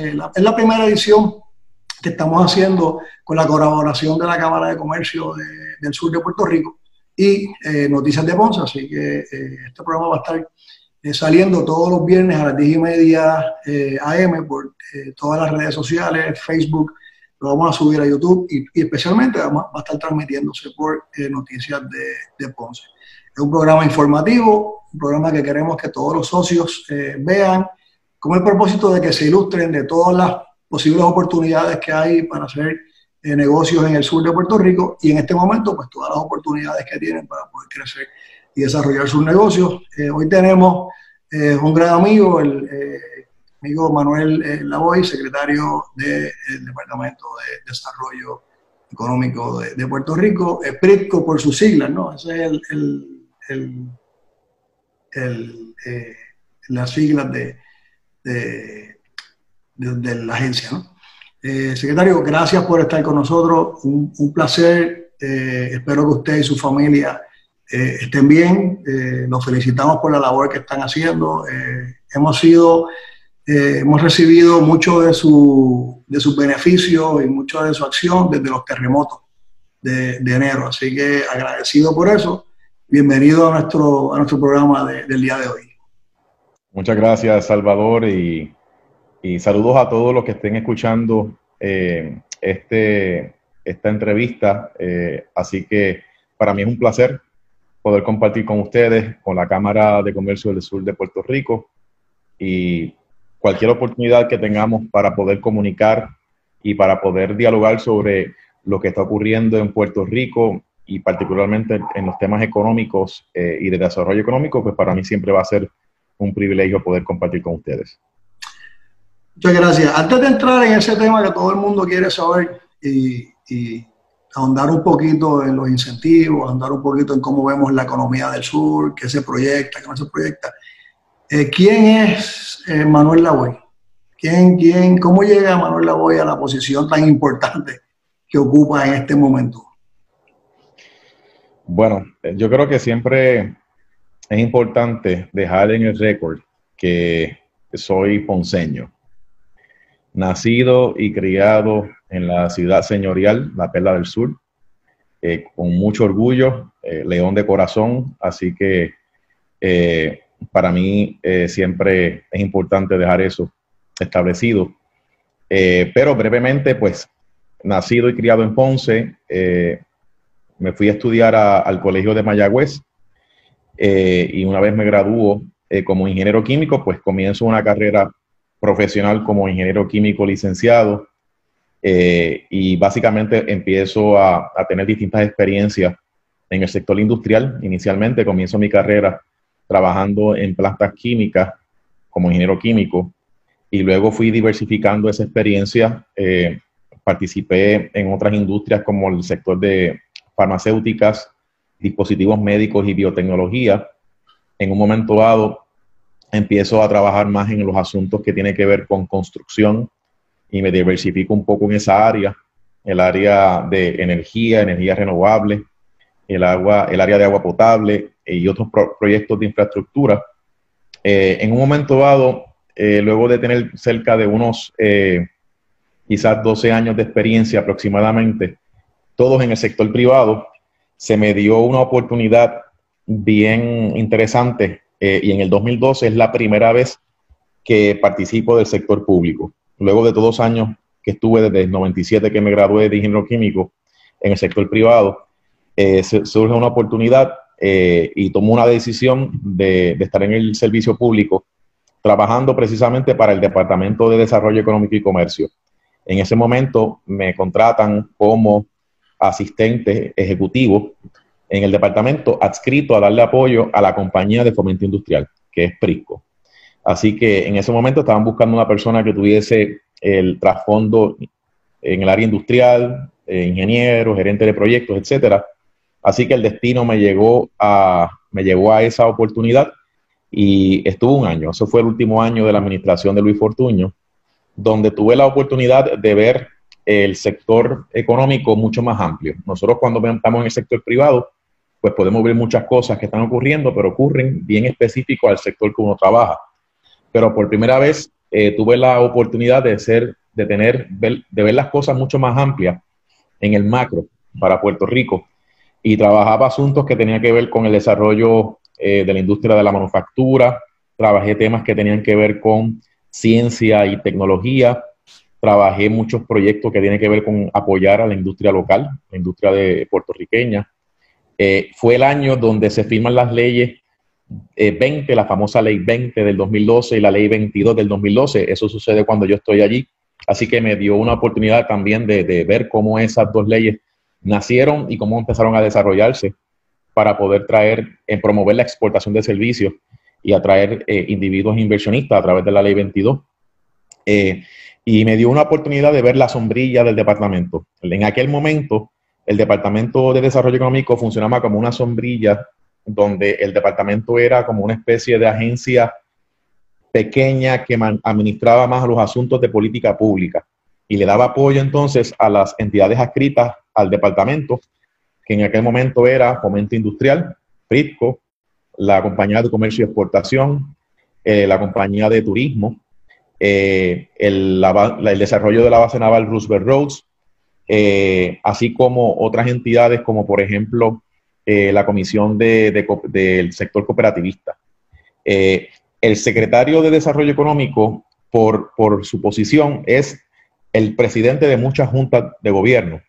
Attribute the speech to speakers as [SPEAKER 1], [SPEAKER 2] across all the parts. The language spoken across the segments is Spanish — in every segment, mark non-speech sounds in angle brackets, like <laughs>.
[SPEAKER 1] eh, es la primera edición que estamos haciendo con la colaboración de la Cámara de Comercio del Sur de Puerto Rico y eh, Noticias de Ponce, así que este programa va a estar saliendo todos los viernes a las 10 y media AM por todas las redes sociales, Facebook, lo vamos a subir a YouTube y, especialmente va a estar transmitiéndose por Noticias de, de Ponce. Es un programa informativo, un programa que queremos que todos los socios vean con el propósito de que se ilustren de todas las posibles oportunidades que hay para hacer eh, negocios en el sur de Puerto Rico y en este momento, pues todas las oportunidades que tienen para poder crecer y desarrollar sus negocios. Eh, hoy tenemos eh, un gran amigo, el amigo Manuel Lavoy, secretario del Departamento de Desarrollo Económico de, Puerto Rico, PRITCO por sus siglas, ¿no? Esa es el, el, el, las siglas de de, la agencia. Eh, secretario, gracias por estar con nosotros, un, placer, eh, espero que usted y su familia eh, estén bien, nos felicitamos por la labor que están haciendo, hemos sido, hemos recibido mucho de su, de sus beneficios y mucho de su acción desde los terremotos de, enero, así que agradecido por eso, bienvenido a nuestro, a nuestro programa del día de hoy.
[SPEAKER 2] Muchas gracias, Salvador, y, saludos a todos los que estén escuchando eh, este, esta entrevista. Eh, así que para mí es un placer poder compartir con ustedes, con la Cámara de Comercio del Sur de Puerto Rico, y cualquier oportunidad que tengamos para poder comunicar y para poder dialogar sobre lo que está ocurriendo en Puerto Rico y particularmente en los temas económicos eh, y de desarrollo económico, pues para mí siempre va a ser un privilegio poder compartir con ustedes.
[SPEAKER 1] Muchas gracias. Antes de entrar en ese tema que todo el mundo quiere saber y, ahondar un poquito en los incentivos, ahondar un poquito en cómo vemos la economía del sur, qué se proyecta, qué no se proyecta. Eh, ¿Quién es eh, Manuel Lavoy? ¿Quién, quién, ¿Cómo llega Manuel Lavoy a la posición tan importante que ocupa en este momento?
[SPEAKER 2] Bueno, yo creo que siempre es importante dejar en el récord que soy ponceño, nacido y criado en la ciudad señorial, la Perla del Sur, eh, con mucho orgullo, eh, león de corazón, así que eh, para mí siempre es importante dejar eso establecido. pero brevemente, pues, nacido y criado en Ponce, me fui a estudiar al Colegio de Mayagüez, eh, y una vez me gradúo eh, como ingeniero químico, pues comienzo una carrera profesional como ingeniero químico licenciado eh, y básicamente empiezo a, tener distintas experiencias en el sector industrial. Inicialmente comienzo mi carrera trabajando en plantas químicas como ingeniero químico y luego fui diversificando esa experiencia. participé en otras industrias como el sector de farmacéuticas, dispositivos médicos y biotecnología. En un momento dado, empiezo a trabajar más en los asuntos que tienen que ver con construcción y me diversifico un poco en esa área, el área de energía, energía renovable, el, agua, el área de agua potable y otros proyectos de infraestructura. Eh, en un momento dado, eh, luego de tener cerca de unos eh, quizás 12 años de experiencia aproximadamente, todos en el sector privado, se me dio una oportunidad bien interesante eh, y en el 2012 es la primera vez que participo del sector público. Luego de todos los años que estuve desde el 97 que me gradué de ingeniero químico en el sector privado, eh, surge una oportunidad eh, y tomo una decisión de, de estar en el servicio público trabajando precisamente para el Departamento de Desarrollo Económico y Comercio. En ese momento me contratan como asistente ejecutivo en el departamento adscrito a darle apoyo a la compañía de fomento industrial, que es Prisco. Así que en ese momento estaban buscando una persona que tuviese el trasfondo en el área industrial, eh, ingeniero, gerente de proyectos, etcétera. Así que el destino me llegó a, me llegó a esa oportunidad y estuvo un año. Eso fue el último año de la administración de Luis Fortuño, donde tuve la oportunidad de ver el sector económico mucho más amplio. Nosotros cuando estamos en el sector privado, pues podemos ver muchas cosas que están ocurriendo, pero ocurren bien específicos al sector que uno trabaja. Pero por primera vez eh, tuve la oportunidad de ser, de tener, de ver las cosas mucho más amplias en el macro para Puerto Rico y trabajaba asuntos que tenían que ver con el desarrollo eh, de la industria de la manufactura, trabajé temas que tenían que ver con ciencia y tecnología, trabajé muchos proyectos que tienen que ver con apoyar a la industria local, la industria de puertorriqueña. Eh, fue el año donde se firman las leyes 20, eh, la famosa ley 20 del 2012 y la ley 22 del 2012. Eso sucede cuando yo estoy allí. Así que me dio una oportunidad también de, ver cómo esas dos leyes nacieron y cómo empezaron a desarrollarse para poder traer, en promover la exportación de servicios y atraer eh, individuos inversionistas a través de la ley 22. Eh, y me dio una oportunidad de ver la sombrilla del departamento. En aquel momento, el Departamento de Desarrollo Económico funcionaba como una sombrilla donde el departamento era como una especie de agencia pequeña que administraba más los asuntos de política pública y le daba apoyo entonces a las entidades adscritas al departamento, que en aquel momento era Fomento Industrial, PRITCO, la Compañía de Comercio y Exportación, eh, la Compañía de Turismo, eh, el, desarrollo de la base naval Roosevelt Roads, eh, así como otras entidades como por ejemplo la Comisión del Sector Cooperativista. el secretario de Desarrollo Económico, por, por su posición, es el presidente de muchas juntas de gobierno.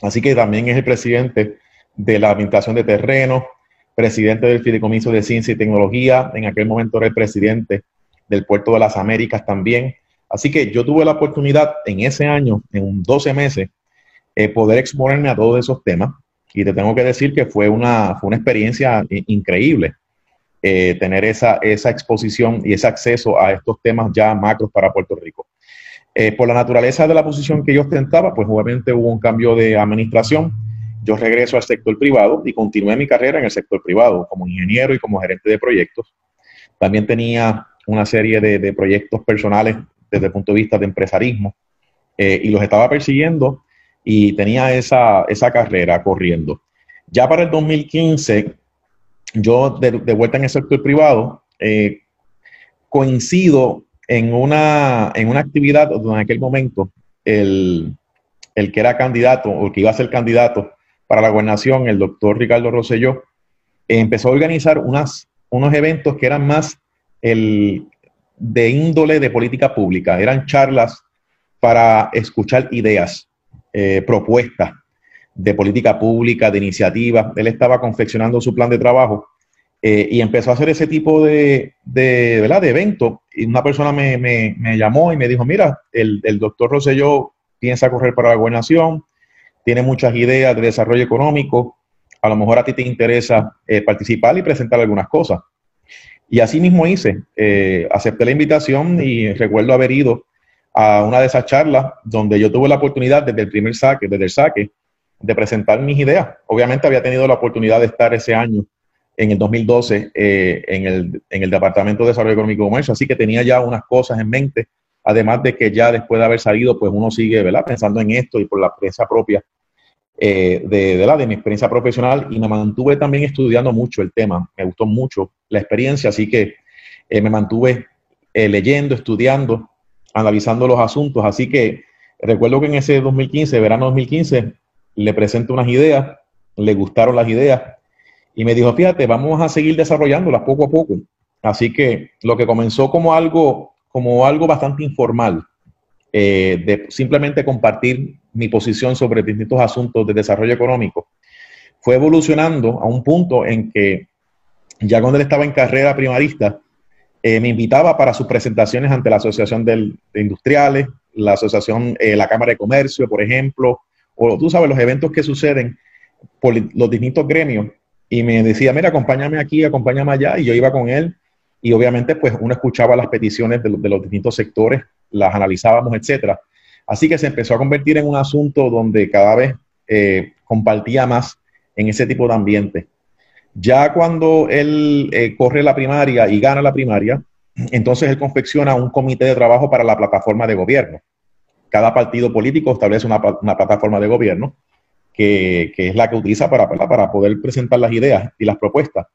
[SPEAKER 2] Así que también es el presidente de la Administración de Terrenos, presidente del Fideicomiso de Ciencia y Tecnología, en aquel momento era el presidente del Puerto de las Américas también. Así que yo tuve la oportunidad en ese año, en 12 meses, eh, poder exponerme a todos esos temas. Y te tengo que decir que fue una, fue una experiencia increíble eh, tener esa, esa exposición y ese acceso a estos temas ya macros para Puerto Rico. Eh, por la naturaleza de la posición que yo ostentaba, pues obviamente hubo un cambio de administración. Yo regreso al sector privado y continué mi carrera en el sector privado como ingeniero y como gerente de proyectos. También tenía una serie de, proyectos personales desde el punto de vista de empresarismo eh, y los estaba persiguiendo y tenía esa, esa carrera corriendo. Ya para el 2015, yo de, vuelta en el sector privado, eh, coincido en una, en una actividad donde en aquel momento el, que era candidato o el que iba a ser candidato para la gobernación, el doctor Ricardo Rosselló, empezó a organizar unas, unos eventos que eran más el, de índole de política pública, eran charlas para escuchar ideas, eh, propuestas de política pública, de iniciativa. Él estaba confeccionando su plan de trabajo eh, y empezó a hacer ese tipo de, de, de evento. Y una persona me, me, me, llamó y me dijo, mira, el, el doctor Rosselló piensa correr para la gobernación, tiene muchas ideas de desarrollo económico, a lo mejor a ti te interesa eh, participar y presentar algunas cosas. Y así mismo hice, eh, acepté la invitación y recuerdo haber ido a una de esas charlas donde yo tuve la oportunidad desde el primer saque, desde el saque, de presentar mis ideas. Obviamente había tenido la oportunidad de estar ese año en el 2012 eh, en, el, en, el, Departamento de Desarrollo Económico y Comercio, así que tenía ya unas cosas en mente, además de que ya después de haber salido, pues uno sigue ¿verdad? pensando en esto y por la experiencia propia eh, de, de, la, de mi experiencia profesional y me mantuve también estudiando mucho el tema, me gustó mucho la experiencia, así que eh, me mantuve leyendo, estudiando, analizando los asuntos, así que recuerdo que en ese 2015, verano 2015, le presento unas ideas, le gustaron las ideas, y me dijo, fíjate, vamos a seguir desarrollándolas poco a poco. Así que lo que comenzó como algo, como algo bastante informal, eh, de simplemente compartir mi posición sobre distintos asuntos de desarrollo económico, fue evolucionando a un punto en que ya cuando él estaba en carrera primarista, eh, me invitaba para sus presentaciones ante la Asociación de Industriales, la Asociación, eh, la Cámara de Comercio, por ejemplo, o tú sabes, los eventos que suceden por los distintos gremios y me decía, mira, acompáñame aquí, acompáñame allá, y yo iba con él, y obviamente pues uno escuchaba las peticiones de, los distintos sectores, las analizábamos, etcétera. Así que se empezó a convertir en un asunto donde cada vez eh, compartía más en ese tipo de ambiente. Ya cuando él eh, corre la primaria y gana la primaria, entonces él confecciona un comité de trabajo para la plataforma de gobierno. Cada partido político establece una, plataforma de gobierno que, es la que utiliza para, para poder presentar las ideas y las propuestas.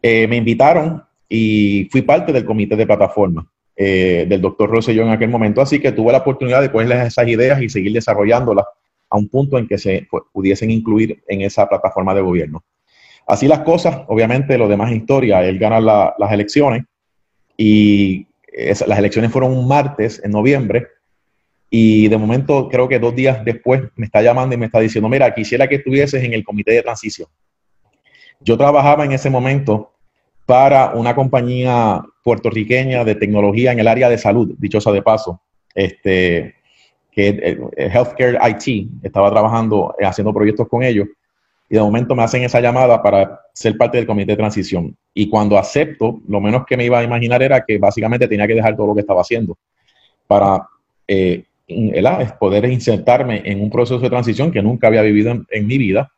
[SPEAKER 2] Eh, me invitaron y fui parte del comité de plataforma. Eh, del doctor Rosselló en aquel momento, así que tuve la oportunidad de ponerles esas ideas y seguir desarrollándolas a un punto en que se pudiesen incluir en esa plataforma de gobierno. Así las cosas, obviamente lo demás es historia, él gana las elecciones y las elecciones fueron un martes en noviembre y de momento creo que dos días después me está llamando y me está diciendo, mira, quisiera que estuvieses en el comité de transición. Yo trabajaba en ese momento para una compañía puertorriqueña de tecnología en el área de salud, dichosa de paso, este, que eh, eh, Healthcare IT, estaba trabajando, eh, haciendo proyectos con ellos, y de momento me hacen esa llamada para ser parte del comité de transición. Y cuando acepto, lo menos que me iba a imaginar era que básicamente tenía que dejar todo lo que estaba haciendo para poder insertarme en un proceso de transición que nunca había vivido en, mi vida,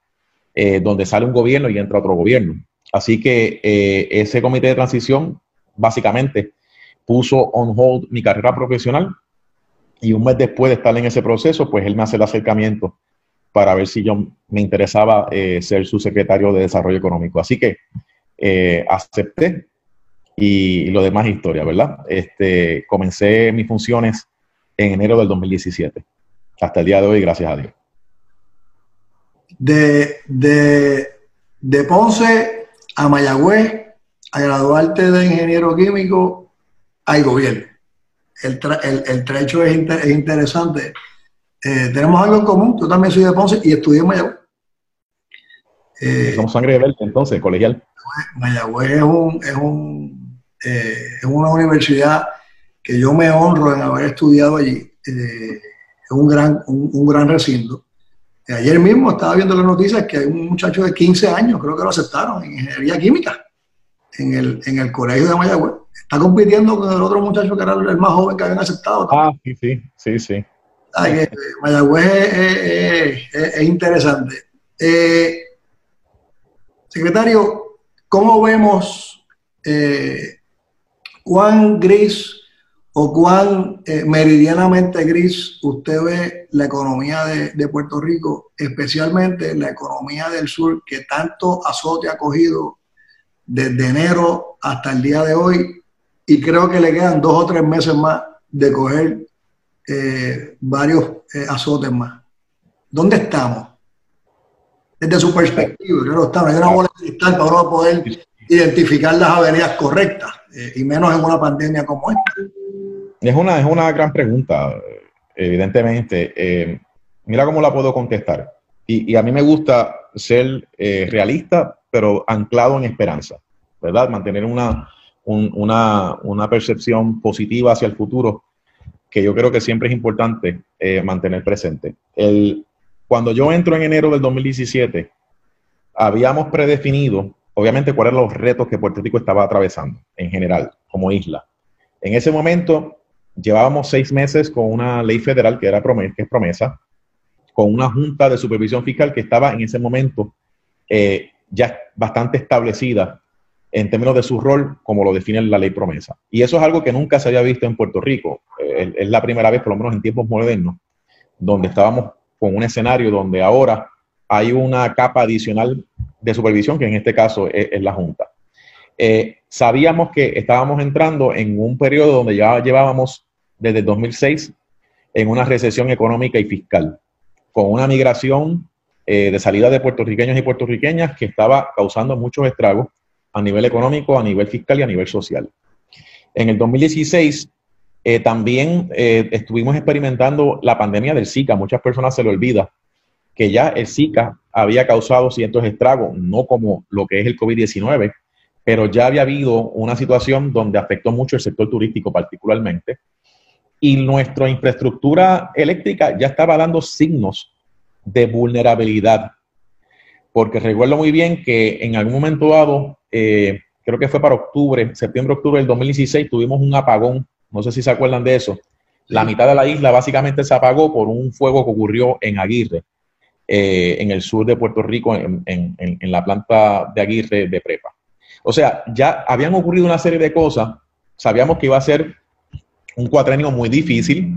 [SPEAKER 2] donde sale un gobierno y entra otro gobierno. Así que eh, ese comité de transición básicamente puso on hold mi carrera profesional y un mes después de estar en ese proceso, pues él me hace el acercamiento para ver si yo me interesaba eh, ser su secretario de Desarrollo Económico. Así que eh, acepté y, lo demás historia, ¿verdad? Este, comencé mis funciones en enero del 2017, hasta el día de hoy, gracias a Dios.
[SPEAKER 1] De, de, de Ponce a Mayagüez, a graduarte de ingeniero químico, hay gobierno. El, trecho es, interesante. Eh, tenemos algo en común. Tú también soy de Ponce y estudié en Mayagüez.
[SPEAKER 2] Eh, Somos sangre de verde, entonces, colegial.
[SPEAKER 1] Mayagüez es, un, es, un, eh, es una universidad que yo me honro en haber estudiado allí. es un gran, un gran recinto. Ayer mismo estaba viendo las noticias que hay un muchacho de 15 años, creo que lo aceptaron en ingeniería química, en el, en el colegio de Mayagüez. Está compitiendo con el otro muchacho que era el más joven que habían aceptado.
[SPEAKER 2] Ah, sí, sí, sí, sí.
[SPEAKER 1] Mayagüez es, interesante. Eh, secretario, ¿cómo vemos eh, cuán gris o cuán eh, meridianamente gris usted ve la economía de, Puerto Rico, especialmente la economía del sur, que tanto azote ha cogido desde enero hasta el día de hoy, y creo que le quedan dos o tres meses más de coger eh, varios eh, azotes más. ¿Dónde estamos? Desde su perspectiva, claro está, no hay una bola de cristal para uno poder identificar las avenidas correctas, y menos en una pandemia como esta.
[SPEAKER 2] Es una, es una gran pregunta, evidentemente. Eh, mira cómo la puedo contestar. Y, a mí me gusta ser eh, realista, pero anclado en esperanza, ¿verdad? Mantener una, una, percepción positiva hacia el futuro, que yo creo que siempre es importante eh, mantener presente. El, cuando yo entro en enero del 2017, habíamos predefinido, obviamente, cuáles eran los retos que Puerto Rico estaba atravesando en general, como isla. En ese momento, llevábamos seis meses con una ley federal que era que es promesa, con una junta de supervisión fiscal que estaba en ese momento eh, ya bastante establecida en términos de su rol, como lo define la ley promesa. Y eso es algo que nunca se había visto en Puerto Rico. Eh, es la primera vez, por lo menos en tiempos modernos, donde estábamos con un escenario donde ahora hay una capa adicional de supervisión, que en este caso es, la Junta. Eh, sabíamos que estábamos entrando en un periodo donde ya llevábamos desde 2006 en una recesión económica y fiscal, con una migración eh, de salida de puertorriqueños y puertorriqueñas que estaba causando muchos estragos a nivel económico, a nivel fiscal y a nivel social. En el 2016 eh, también eh, estuvimos experimentando la pandemia del Zika. Muchas personas se le olvida que ya el Zika había causado ciertos estragos, no como lo que es el COVID-19, pero ya había habido una situación donde afectó mucho el sector turístico particularmente y nuestra infraestructura eléctrica ya estaba dando signos de vulnerabilidad. Porque recuerdo muy bien que en algún momento dado, eh, creo que fue para octubre, septiembre-octubre del 2016, tuvimos un apagón. No sé si se acuerdan de eso. La mitad de la isla básicamente se apagó por un fuego que ocurrió en Aguirre, eh, en el sur de Puerto Rico, en, en la planta de Aguirre de Prepa. O sea, ya habían ocurrido una serie de cosas. Sabíamos que iba a ser un cuatrenio muy difícil.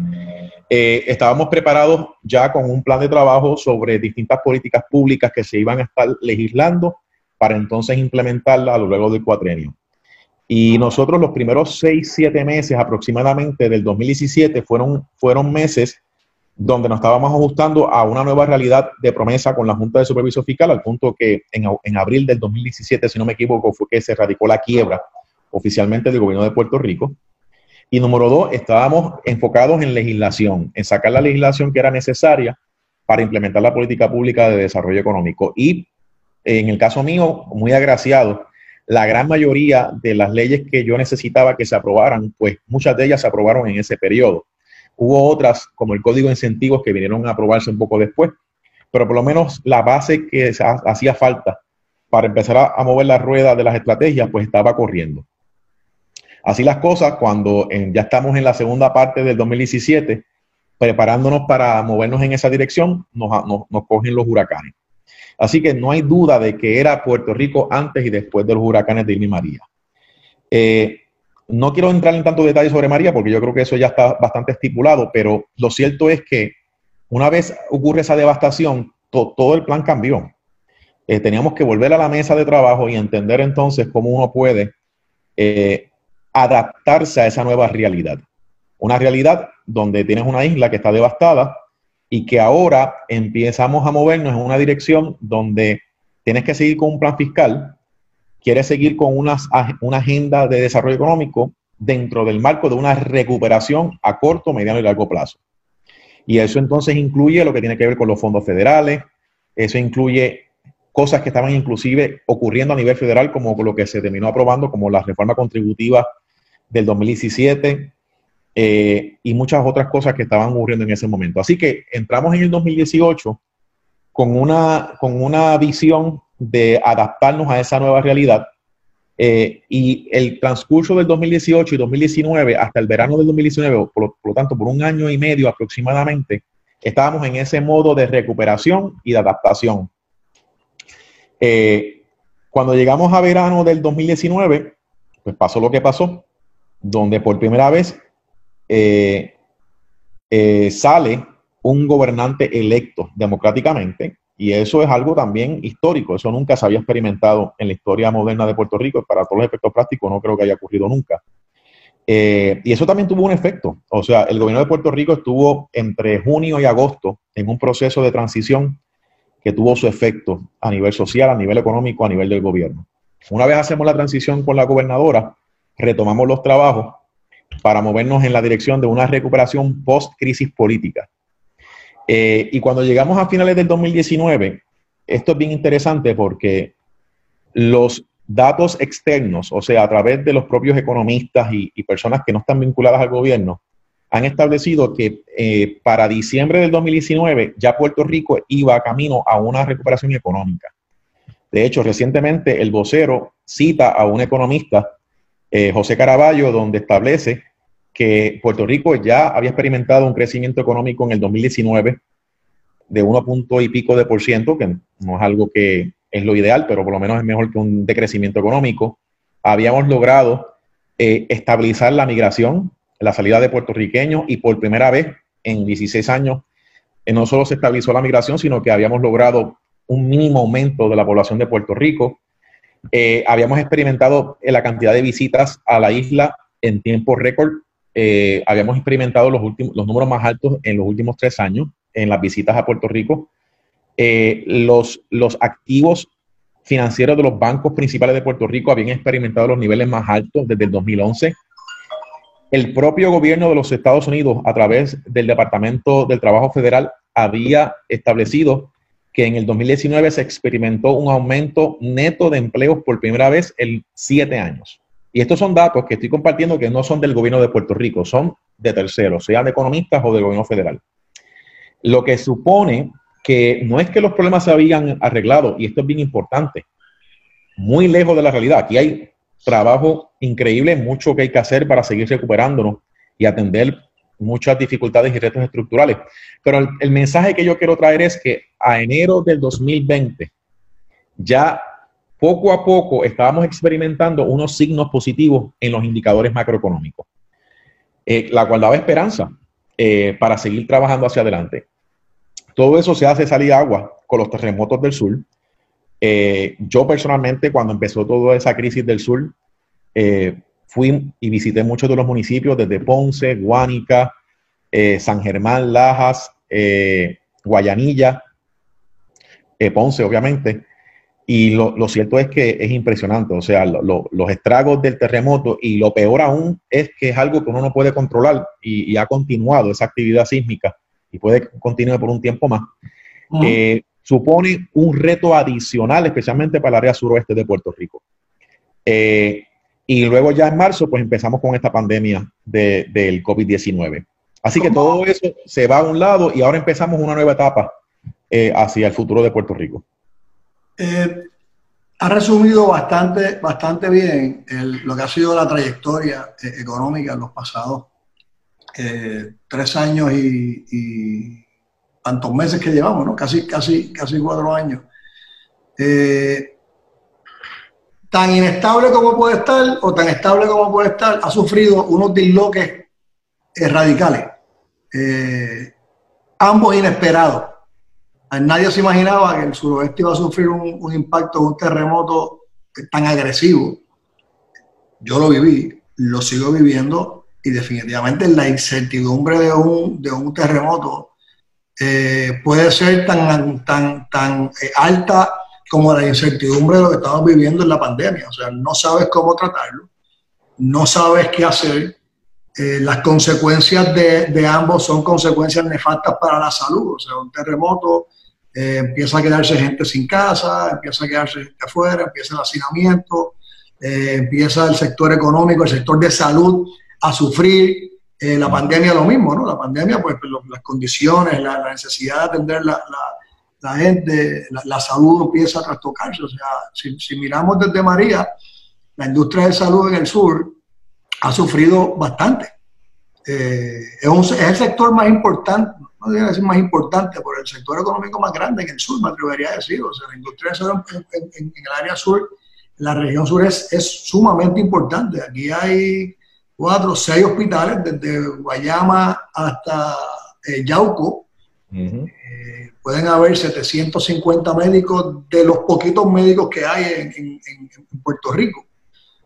[SPEAKER 2] Eh, estábamos preparados ya con un plan de trabajo sobre distintas políticas públicas que se iban a estar legislando para entonces implementarla a lo largo del cuatrenio. Y nosotros los primeros seis, siete meses aproximadamente del 2017 fueron, fueron meses donde nos estábamos ajustando a una nueva realidad de promesa con la Junta de Supervisión Fiscal, al punto que en, en, abril del 2017, si no me equivoco, fue que se radicó la quiebra oficialmente del gobierno de Puerto Rico. Y número dos, estábamos enfocados en legislación, en sacar la legislación que era necesaria para implementar la política pública de desarrollo económico. Y en el caso mío, muy agraciado, la gran mayoría de las leyes que yo necesitaba que se aprobaran, pues muchas de ellas se aprobaron en ese periodo. Hubo otras, como el Código de Incentivos, que vinieron a aprobarse un poco después, pero por lo menos la base que hacía falta para empezar a, mover la rueda de las estrategias, pues estaba corriendo. Así las cosas, cuando ya estamos en la segunda parte del 2017, preparándonos para movernos en esa dirección, nos, nos cogen los huracanes. Así que no hay duda de que era Puerto Rico antes y después de los huracanes de Irma y María. Eh, no quiero entrar en tanto detalle sobre María porque yo creo que eso ya está bastante estipulado, pero lo cierto es que una vez ocurre esa devastación, todo el plan cambió. Eh, teníamos que volver a la mesa de trabajo y entender entonces cómo uno puede eh, adaptarse a esa nueva realidad. Una realidad donde tienes una isla que está devastada, y que ahora empezamos a movernos en una dirección donde tienes que seguir con un plan fiscal, quieres seguir con una agenda de desarrollo económico dentro del marco de una recuperación a corto, mediano y largo plazo. Y eso entonces incluye lo que tiene que ver con los fondos federales, eso incluye cosas que estaban inclusive ocurriendo a nivel federal, como lo que se terminó aprobando, como la reforma contributiva del 2017, eh, y muchas otras cosas que estaban ocurriendo en ese momento. Así que entramos en el 2018 con una, con una visión de adaptarnos a esa nueva realidad eh, y el transcurso del 2018 y 2019 hasta el verano del 2019, por lo, tanto por un año y medio aproximadamente, estábamos en ese modo de recuperación y de adaptación. Eh, cuando llegamos a verano del 2019, pues pasó lo que pasó, donde por primera vez eh, sale un gobernante electo democráticamente y eso es algo también histórico, eso nunca se había experimentado en la historia moderna de Puerto Rico, para todos los efectos prácticos no creo que haya ocurrido nunca. Eh, y eso también tuvo un efecto, o sea, el gobierno de Puerto Rico estuvo entre junio y agosto en un proceso de transición que tuvo su efecto a nivel social, a nivel económico, a nivel del gobierno. Una vez hacemos la transición con la gobernadora, retomamos los trabajos para movernos en la dirección de una recuperación post-crisis política. Eh, y cuando llegamos a finales del 2019, esto es bien interesante porque los datos externos, o sea, a través de los propios economistas y, personas que no están vinculadas al gobierno, han establecido que eh, para diciembre del 2019 ya Puerto Rico iba camino a una recuperación económica. De hecho, recientemente el vocero cita a un economista eh, José Caraballo, donde establece que Puerto Rico ya había experimentado un crecimiento económico en el 2019 de 1 punto y pico de por ciento, que no es algo que es lo ideal, pero por lo menos es mejor que un decrecimiento económico. Habíamos logrado eh, estabilizar la migración, la salida de puertorriqueños y por primera vez en 16 años eh, no solo se estabilizó la migración, sino que habíamos logrado un mínimo aumento de la población de Puerto Rico. Eh, habíamos experimentado la cantidad de visitas a la isla en tiempo récord. Eh, habíamos experimentado los, últimos, los números más altos en los últimos tres años en las visitas a Puerto Rico. Eh, los, los activos financieros de los bancos principales de Puerto Rico habían experimentado los niveles más altos desde el 2011. El propio gobierno de los Estados Unidos, a través del Departamento del Trabajo Federal, había establecido que en el 2019 se experimentó un aumento neto de empleos por primera vez en siete años. Y estos son datos que estoy compartiendo que no son del gobierno de Puerto Rico, son de terceros, sean de economistas o del gobierno federal. Lo que supone que no es que los problemas se habían arreglado, y esto es bien importante, muy lejos de la realidad. Aquí hay trabajo increíble, mucho que hay que hacer para seguir recuperándonos y atender muchas dificultades y retos estructurales. Pero el, mensaje que yo quiero traer es que a enero del 2020 ya poco a poco estábamos experimentando unos signos positivos en los indicadores macroeconómicos, eh, la cual daba esperanza eh, para seguir trabajando hacia adelante. Todo eso se hace salir agua con los terremotos del sur. Eh, yo personalmente, cuando empezó toda esa crisis del sur, fui y visité muchos de los municipios desde Ponce, Guánica, San Germán, Lajas, Guayanilla, Ponce, obviamente. Y lo, cierto es que es impresionante, o sea, los estragos del terremoto y lo peor aún es que es algo que uno no puede controlar y, ha continuado esa actividad sísmica y puede continuar por un tiempo más. supone un reto adicional, especialmente para el área suroeste de Puerto Rico. Eh, y luego ya en marzo, pues empezamos con esta pandemia del COVID-19. Así que todo eso se va a un lado y ahora empezamos una nueva etapa eh, hacia el futuro de Puerto Rico.
[SPEAKER 1] Eh, ha resumido bastante, bastante bien lo que ha sido la trayectoria eh, económica en los pasados tres años y, tantos meses que llevamos, ¿no? Casi, casi, casi cuatro años tan inestable como puede estar o tan estable como puede estar, ha sufrido unos disloques eh, radicales, eh, ambos inesperados. Nadie se imaginaba que el suroeste iba a sufrir un, impacto, un terremoto tan agresivo. Yo lo viví, lo sigo viviendo y definitivamente la incertidumbre de un, de un terremoto eh, puede ser tan, tan, tan alta como la incertidumbre de lo que estamos viviendo en la pandemia. O sea, no sabes cómo tratarlo, no sabes qué hacer. Eh, las consecuencias de, de, ambos son consecuencias nefastas para la salud. O sea, un terremoto eh, empieza a quedarse gente sin casa, empieza a quedarse gente afuera, empieza el hacinamiento, eh, empieza el sector económico, el sector de salud a sufrir. la pandemia lo mismo, ¿no? La pandemia, pues, pues las condiciones, la, necesidad de atender la la gente, la, salud empieza a trastocarse. O sea, si, miramos desde María, la industria de salud en el sur ha sufrido bastante. Eh, es, el sector más importante, más importante, pero el sector económico más grande en el sur, me atrevería a decir. O sea, la industria en, el área sur, la región sur es, es sumamente importante. Aquí hay cuatro, seis hospitales, desde Guayama hasta eh, Yauco, eh, pueden haber 750 médicos de los poquitos médicos que hay en, Puerto Rico.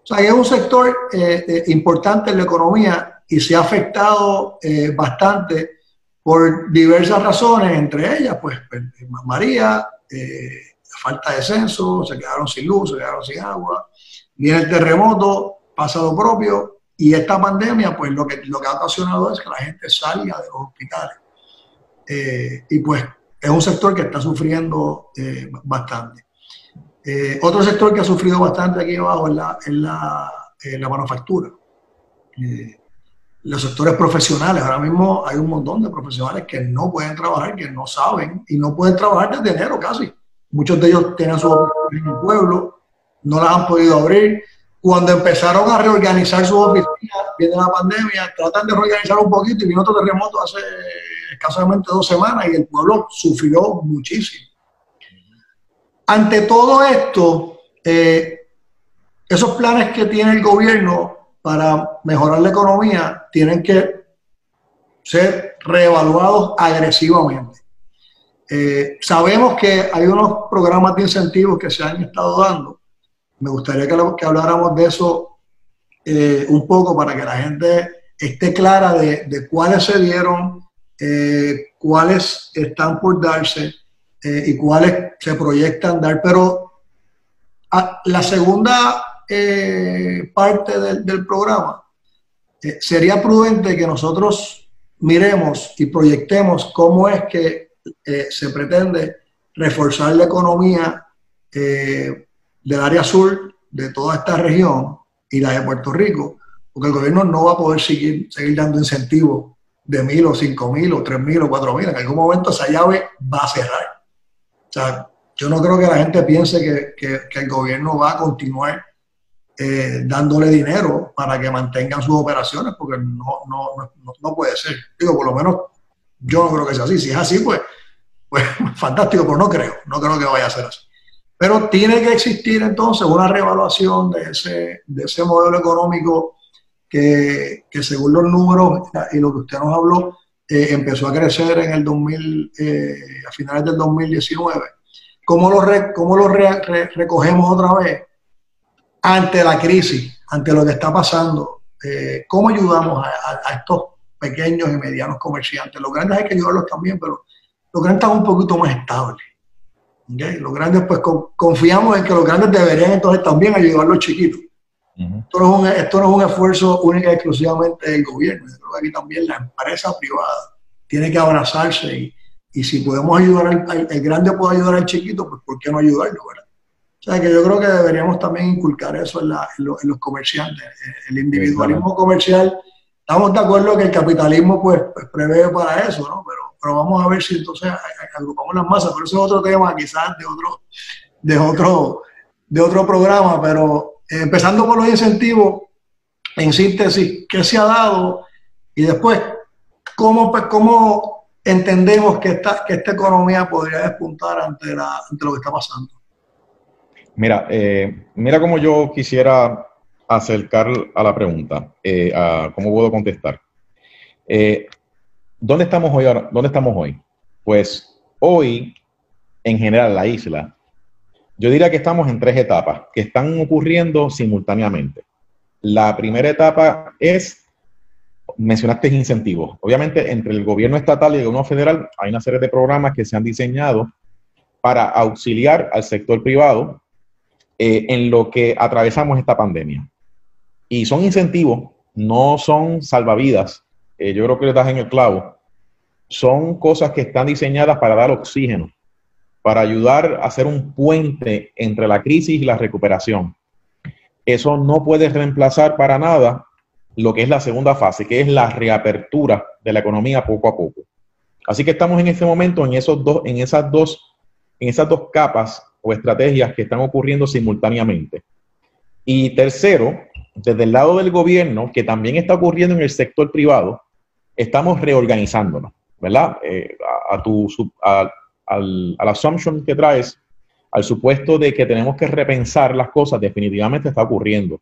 [SPEAKER 1] O sea, es un sector eh, importante en la economía y se ha afectado bastante por diversas razones, entre ellas, pues, pues María, la falta de censo, se quedaron sin luz, se quedaron sin agua, viene el terremoto, pasado propio, y esta pandemia, pues lo que, lo que ha ocasionado es que la gente salga de los hospitales eh, y pues es un sector que está sufriendo eh, bastante. Eh, otro sector que ha sufrido bastante aquí abajo es la, la, la manufactura. Los sectores profesionales, ahora mismo hay un montón de profesionales que no pueden trabajar, que no saben y no pueden trabajar desde enero casi. Muchos de ellos tienen su oficina en el pueblo, no las han podido abrir. Cuando empezaron a reorganizar sus oficinas, viene la pandemia, tratan de reorganizar un poquito y vino otro terremoto hace escasamente dos semanas y el pueblo sufrió muchísimo. Ante todo esto, eh, esos planes que tiene el gobierno para mejorar la economía tienen que ser reevaluados agresivamente. Eh, sabemos que hay unos programas de incentivos que se han estado dando. Me gustaría que, habláramos de eso eh, un poco para que la gente esté clara de, de cuáles se dieron, eh, cuáles están por darse y cuáles se proyectan dar. Pero la segunda eh, parte del, programa sería prudente que nosotros miremos y proyectemos cómo es que se pretende reforzar la economía del área sur de toda esta región y la de Puerto Rico, porque el gobierno no va a poder seguir, seguir dando incentivos de mil o cinco mil o tres mil o cuatro mil. En algún momento esa llave va a cerrar. O sea, yo no creo que la gente piense que, el gobierno va a continuar eh, dándole dinero para que mantengan sus operaciones, porque no, no, no, puede ser. Digo, por lo menos yo no creo que sea así. Si es así, pues, pues <laughs> fantástico, pero no creo, no creo que vaya a ser así. Pero tiene que existir entonces una reevaluación de ese, de ese modelo económico que, según los números y lo que usted nos habló, eh, empezó a crecer en el 2000, eh, a finales del 2019. ¿Cómo lo, cómo lo recogemos otra vez? Ante la crisis, ante lo que está pasando, eh, ¿cómo ayudamos a, estos pequeños y medianos comerciantes? Los grandes hay que ayudarlos también, pero los grandes están un poquito más estables. Los grandes, pues confiamos en que los grandes deberían entonces también ayudar a los chiquitos. esto, no es un, esfuerzo único y exclusivamente del gobierno. Yo creo que aquí también la empresa privada tiene que abrazarse y, y si podemos ayudar al, el grande puede ayudar al chiquito, pues ¿por qué no ayudarlo, verdad? O sea, que yo creo que deberíamos también inculcar eso en, los comerciantes, el individualismo comercial. Estamos de acuerdo que el capitalismo pues, pues, prevé para eso, ¿no? Pero, pero vamos a ver si entonces agrupamos las masas, pero eso es otro tema quizás de otro, de otro, de otro programa, pero eh, empezando por los incentivos, en síntesis, ¿qué se ha dado? Y después, ¿cómo, pues, cómo entendemos que esta, que esta economía podría despuntar ante, la, ante lo que está pasando?
[SPEAKER 2] Mira, eh, mira cómo yo quisiera acercar a la pregunta, eh, a cómo puedo contestar. Eh, ¿Dónde estamos hoy? Ahora? ¿Dónde estamos hoy? Pues hoy, en general, la isla, yo diría que estamos en tres etapas que están ocurriendo simultáneamente. La primera etapa es, mencionaste incentivos. Obviamente, entre el gobierno estatal y el gobierno federal hay una serie de programas que se han diseñado para auxiliar al sector privado eh, en lo que atravesamos esta pandemia. Y son incentivos, no son salvavidas. Eh, yo creo que le das en el clavo. Son cosas que están diseñadas para dar oxígeno, para ayudar a hacer un puente entre la crisis y la recuperación. Eso no puede reemplazar para nada lo que es la segunda fase, que es la reapertura de la economía poco a poco. Así que estamos en este momento en, esos dos, en, esas, dos, en esas dos capas o estrategias que están ocurriendo simultáneamente. Y tercero, desde el lado del gobierno, que también está ocurriendo en el sector privado, estamos reorganizándonos, ¿verdad? Eh, a, tu, al, al assumption que traes, al supuesto de que tenemos que repensar las cosas, definitivamente está ocurriendo.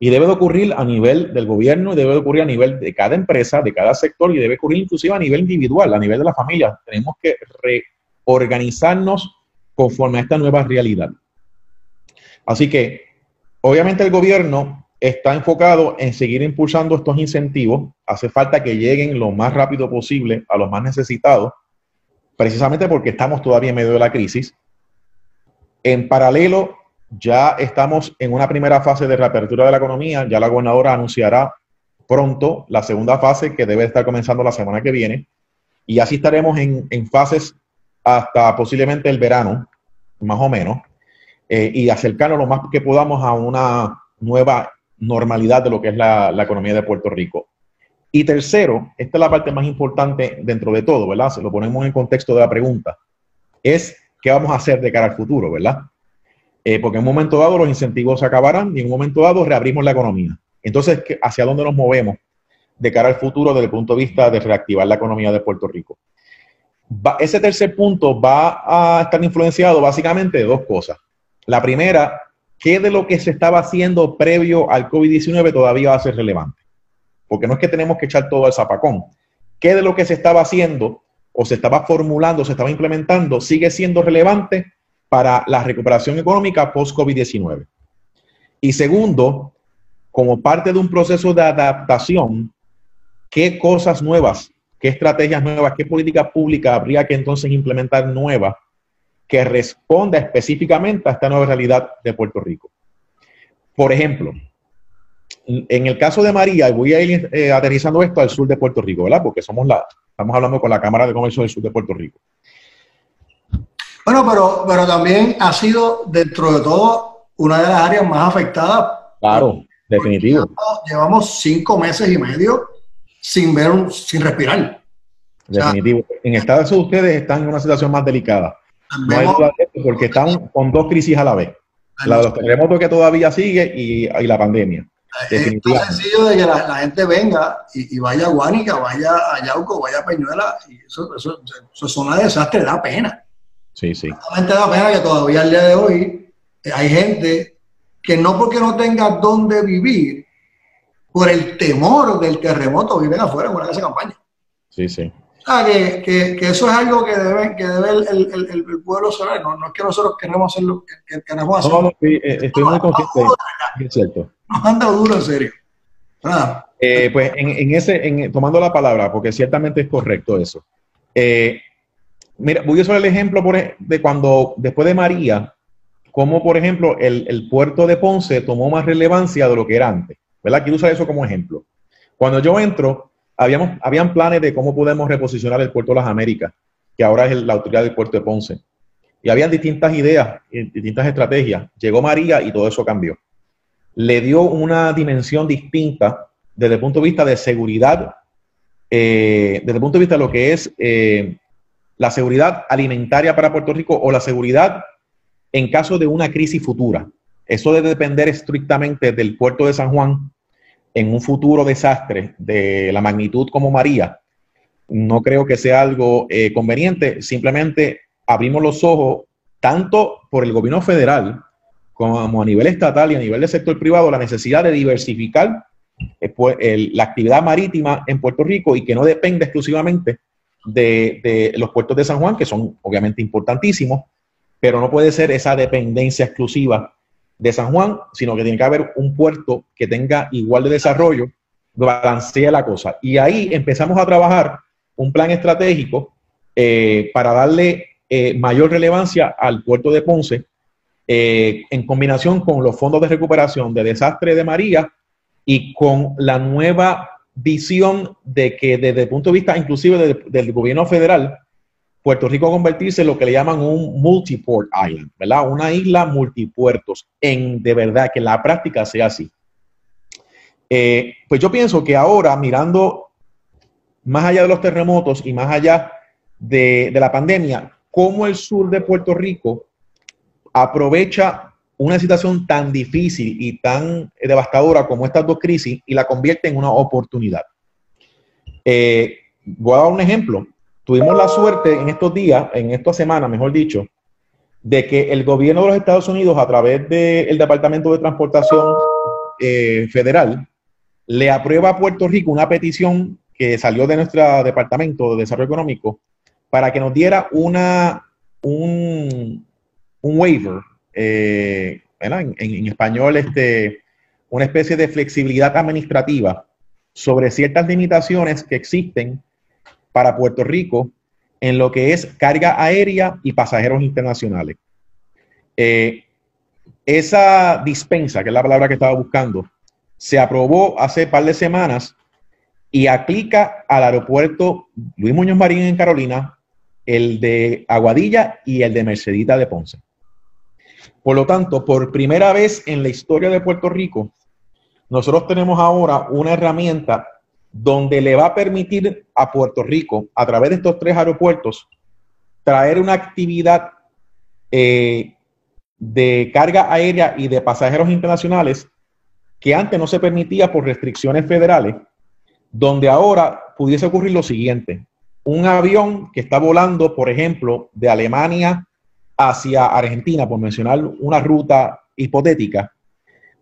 [SPEAKER 2] Y debe de ocurrir a nivel del gobierno, y debe de ocurrir a nivel de cada empresa, de cada sector, y debe ocurrir inclusive a nivel individual, a nivel de la familia. Tenemos que reorganizarnos conforme a esta nueva realidad. Así que, obviamente el gobierno está enfocado en seguir impulsando estos incentivos. Hace falta que lleguen lo más rápido posible a los más necesitados, precisamente porque estamos todavía en medio de la crisis. En paralelo, ya estamos en una primera fase de reapertura de la economía. Ya la gobernadora anunciará pronto la segunda fase que debe estar comenzando la semana que viene. Y así estaremos en, en fases hasta posiblemente el verano, más o menos, eh, y acercarnos lo más que podamos a una nueva normalidad de lo que es la, economía de Puerto Rico. Y tercero, esta es la parte más importante dentro de todo, ¿verdad? Se lo ponemos en contexto de la pregunta, es qué vamos a hacer de cara al futuro, ¿verdad? Eh, porque en un momento dado los incentivos se acabarán y en un momento dado reabrimos la economía. Entonces, ¿hacia dónde nos movemos de cara al futuro desde el punto de vista de reactivar la economía de Puerto Rico? Ese tercer punto va a estar influenciado básicamente de dos cosas. La primera, ¿qué de lo que se estaba haciendo previo al COVID-19 todavía va a ser relevante? Porque no es que tenemos que echar todo al zapacón. ¿Qué de lo que se estaba haciendo o se estaba formulando, se estaba implementando, sigue siendo relevante para la recuperación económica post-COVID-19? Y segundo, como parte de un proceso de adaptación, ¿qué cosas nuevas qué estrategias nuevas, qué política pública habría que entonces implementar nueva que responda específicamente a esta nueva realidad de Puerto Rico. Por ejemplo, en el caso de María, voy a ir eh, aterrizando esto al sur de Puerto Rico, ¿verdad? Porque somos la, estamos hablando con la Cámara de Comercio del Sur de Puerto Rico.
[SPEAKER 1] Bueno, pero, pero también ha sido, dentro de todo, una de las áreas más afectadas.
[SPEAKER 2] Claro, definitivo.
[SPEAKER 1] llevamos cinco meses y medio sin ver, sin respirar.
[SPEAKER 2] Definitivo. en Estados Unidos ustedes están en una situación más delicada. No hay duda de esto porque están con dos crisis a la vez. La de los terremotos que todavía sigue y, y la pandemia.
[SPEAKER 1] Es sencillo de que la, gente venga y, vaya a Guánica, vaya a Yauco, vaya a Peñuela. Y eso, eso, eso es una desastre, da pena.
[SPEAKER 2] Sí, sí.
[SPEAKER 1] Realmente da pena que todavía al día de hoy eh, hay gente que no porque no tenga dónde vivir, por el temor del terremoto viven afuera en una casa de campaña.
[SPEAKER 2] Sí, sí.
[SPEAKER 1] Sea, que, que, que eso es algo que debe, que debe el, el, el, pueblo saber. No, no es que nosotros queremos hacerlo, que queremos hacerlo.
[SPEAKER 2] No, no, eh, estoy, muy consciente.
[SPEAKER 1] La
[SPEAKER 2] Es cierto.
[SPEAKER 1] Nos han dado duro, en serio.
[SPEAKER 2] Eh, pues en, ese, en, tomando la palabra, porque ciertamente es correcto eso. Eh, mira, voy a usar el ejemplo de cuando, después de María, como por ejemplo el, puerto de Ponce tomó más relevancia de lo que era antes. ¿Verdad? Quiero usar eso como ejemplo. Cuando yo entro, habíamos, habían planes de cómo podemos reposicionar el puerto de las Américas, que ahora es la autoridad del puerto de Ponce. Y habían distintas ideas, distintas estrategias. Llegó María y todo eso cambió. Le dio una dimensión distinta desde el punto de vista de seguridad, eh, desde el punto de vista de lo que es eh, la seguridad alimentaria para Puerto Rico o la seguridad en caso de una crisis futura. Eso debe depender estrictamente del puerto de San Juan en un futuro desastre de la magnitud como María. No creo que sea algo eh, conveniente. Simplemente abrimos los ojos tanto por el gobierno federal como a nivel estatal y a nivel del sector privado la necesidad de diversificar eh, la actividad marítima en Puerto Rico y que no depende exclusivamente de, los puertos de San Juan, que son obviamente importantísimos, pero no puede ser esa dependencia exclusiva de San Juan, sino que tiene que haber un puerto que tenga igual de desarrollo, balancea la cosa. Y ahí empezamos a trabajar un plan estratégico eh, para darle eh, mayor relevancia al puerto de Ponce, en combinación con los fondos de recuperación de desastre de María y con la nueva visión de que desde el punto de vista inclusive del, gobierno federal, Puerto Rico convertirse en lo que le llaman un multiport island, ¿verdad? Una isla multipuertos, en de verdad que la práctica sea así. Eh, pues yo pienso que ahora, mirando más allá de los terremotos y más allá de, de la pandemia, cómo el sur de Puerto Rico aprovecha una situación tan difícil y tan devastadora como estas dos crisis y la convierte en una oportunidad. Eh, voy a dar un ejemplo. Tuvimos la suerte en estos días, en esta semana, mejor dicho, de que el gobierno de los Estados Unidos, a través del Departamento de Transportación eh, Federal, le aprueba a Puerto Rico una petición que salió de nuestro Departamento de Desarrollo Económico para que nos diera una, un, un waiver eh, en, español, este, una especie de flexibilidad administrativa sobre ciertas limitaciones que existen para Puerto Rico en lo que es carga aérea y pasajeros internacionales. Eh, esa dispensa, que es la palabra que estaba buscando, se aprobó hace un par de semanas y aplica al aeropuerto Luis Muñoz Marín en Carolina, el de Aguadilla y el de Mercedita de Ponce. Por lo tanto, por primera vez en la historia de Puerto Rico, nosotros tenemos ahora una herramienta donde le va a permitir a Puerto Rico, a través de estos tres aeropuertos, traer una actividad eh, de carga aérea y de pasajeros internacionales que antes no se permitía por restricciones federales, donde ahora pudiese ocurrir lo siguiente. Un avión que está volando, por ejemplo, de Alemania hacia Argentina, por mencionar una ruta hipotética,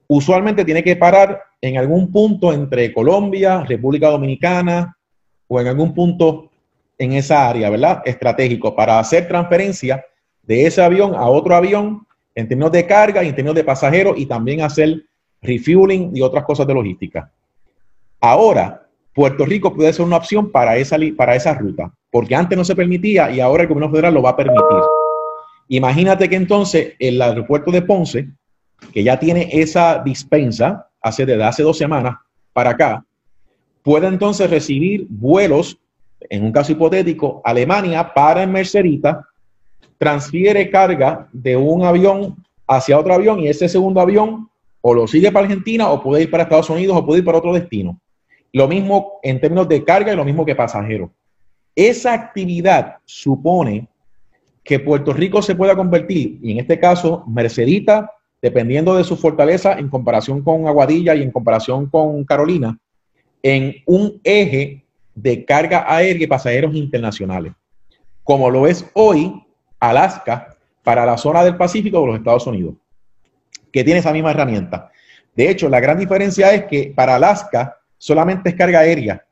[SPEAKER 2] usualmente tiene que parar en algún punto entre Colombia, República Dominicana o en algún punto en esa área, ¿verdad? Estratégico para hacer transferencia de ese avión a otro avión en términos de carga y en términos de pasajeros y también hacer refueling y otras cosas de logística. Ahora, Puerto Rico puede ser una opción para esa, para esa ruta, porque antes no se permitía y ahora el gobierno federal lo va a permitir. Imagínate que entonces el aeropuerto de Ponce, que ya tiene esa dispensa hace desde hace dos semanas para acá, puede entonces recibir vuelos, en un caso hipotético, Alemania para en Mercerita, transfiere carga de un avión hacia otro avión y ese segundo avión o lo sigue para Argentina o puede ir para Estados Unidos o puede ir para otro destino. Lo mismo en términos de carga y lo mismo que pasajero. Esa actividad supone que Puerto Rico se pueda convertir, y en este caso, Mercedita, dependiendo de su fortaleza en comparación con Aguadilla y en comparación con Carolina, en un eje de carga aérea y pasajeros internacionales, como lo es hoy Alaska para la zona del Pacífico de los Estados Unidos, que tiene esa misma herramienta. De hecho, la gran diferencia es que para Alaska solamente es carga aérea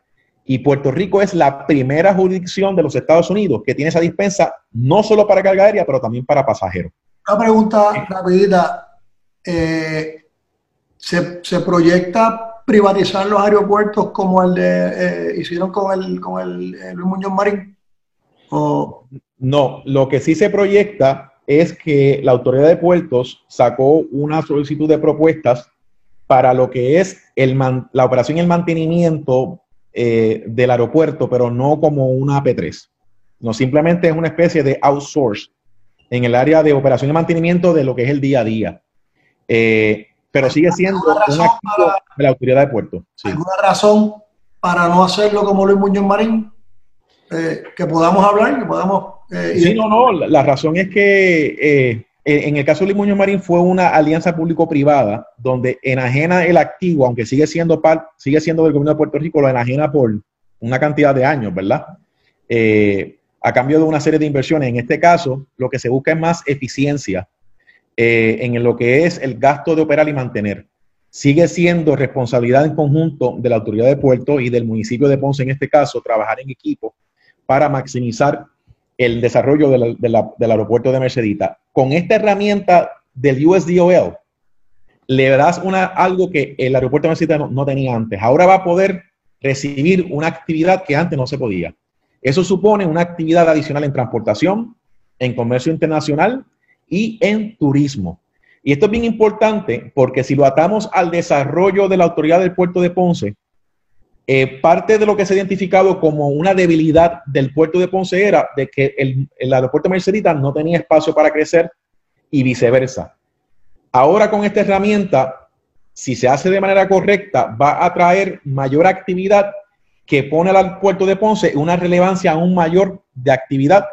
[SPEAKER 2] y Puerto Rico es la primera jurisdicción de los Estados Unidos que tiene esa dispensa no solo para carga aérea, pero también para pasajeros.
[SPEAKER 1] Una pregunta rapidita. Eh, se, proyecta privatizar los aeropuertos como el de eh, hicieron con el con el, Luis Muñoz Marín.
[SPEAKER 2] ¿O? No, lo que sí se proyecta es que la autoridad de puertos sacó una solicitud de propuestas para lo que es el la operación y el mantenimiento eh, del aeropuerto, pero no como una AP3. No, simplemente es una especie de outsource en el área de operación y mantenimiento de lo que es el día a día. Eh, pero sigue siendo un activo de la autoridad de puerto.
[SPEAKER 1] ¿Alguna razón para no hacerlo como Luis Muñoz Marín? Eh, que podamos hablar, que podamos...
[SPEAKER 2] Eh, sí, no, no, la, razón es que eh, en el caso de Luis Muñoz Marín fue una alianza público-privada donde enajena el activo, aunque sigue siendo, sigue siendo del gobierno de Puerto Rico, lo enajena por una cantidad de años, ¿verdad? a cambio de una serie de inversiones. En este caso, lo que se busca es más eficiencia eh, en lo que es el gasto de operar y mantener. Sigue siendo responsabilidad en conjunto de la autoridad de puerto y del municipio de Ponce, en este caso, trabajar en equipo para maximizar el desarrollo del aeropuerto de Mercedita. Con esta herramienta del USDOL, le das una, algo que el aeropuerto de Mercedita no tenía antes. Ahora va a poder recibir una actividad que antes no se podía. Eso supone una actividad adicional en transportación, en comercio internacional y en turismo. Y esto es bien importante porque si lo atamos al desarrollo de la autoridad del puerto de Ponce, eh, parte de lo que se ha identificado como una debilidad del puerto de Ponce era de que el, el aeropuerto Mercedita no tenía espacio para crecer y viceversa. Ahora con esta herramienta, si se hace de manera correcta, va a atraer mayor actividad que pone al puerto de Ponce una relevancia aún mayor de actividad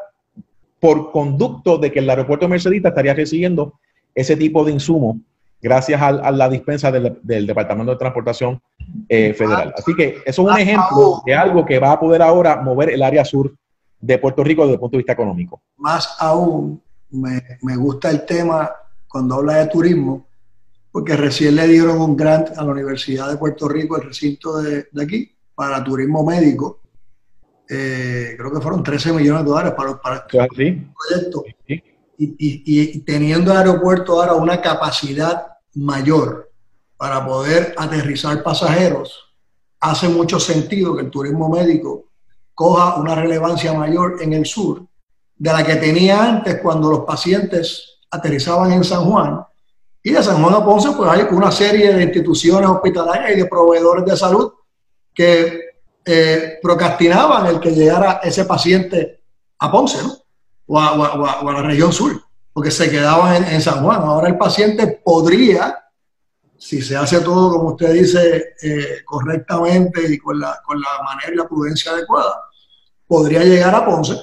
[SPEAKER 2] por conducto de que el aeropuerto de Mercedita estaría recibiendo ese tipo de insumo gracias a, la dispensa del, Departamento de Transportación eh, Federal. Así que eso es un ejemplo de algo que va a poder ahora mover el área sur de Puerto Rico desde el punto de vista económico.
[SPEAKER 1] Más aún, me, gusta el tema cuando habla de turismo, porque recién le dieron un grant a la Universidad de Puerto Rico, el recinto de aquí, para turismo médico, eh, creo que fueron 13 millones de dólares para, para este proyecto. Y, teniendo el aeropuerto ahora una capacidad mayor para poder aterrizar pasajeros, hace mucho sentido que el turismo médico coja una relevancia mayor en el sur de la que tenía antes cuando los pacientes aterrizaban en San Juan. Y de San Juan a Ponce, pues hay una serie de instituciones hospitalarias y de proveedores de salud que procrastinaban el que llegara ese paciente a Ponce, O a, la región sur, porque se quedaban en, San Juan. Ahora el paciente podría, si se hace todo como usted dice eh, correctamente y con la, con la manera y la prudencia adecuada, podría llegar a Ponce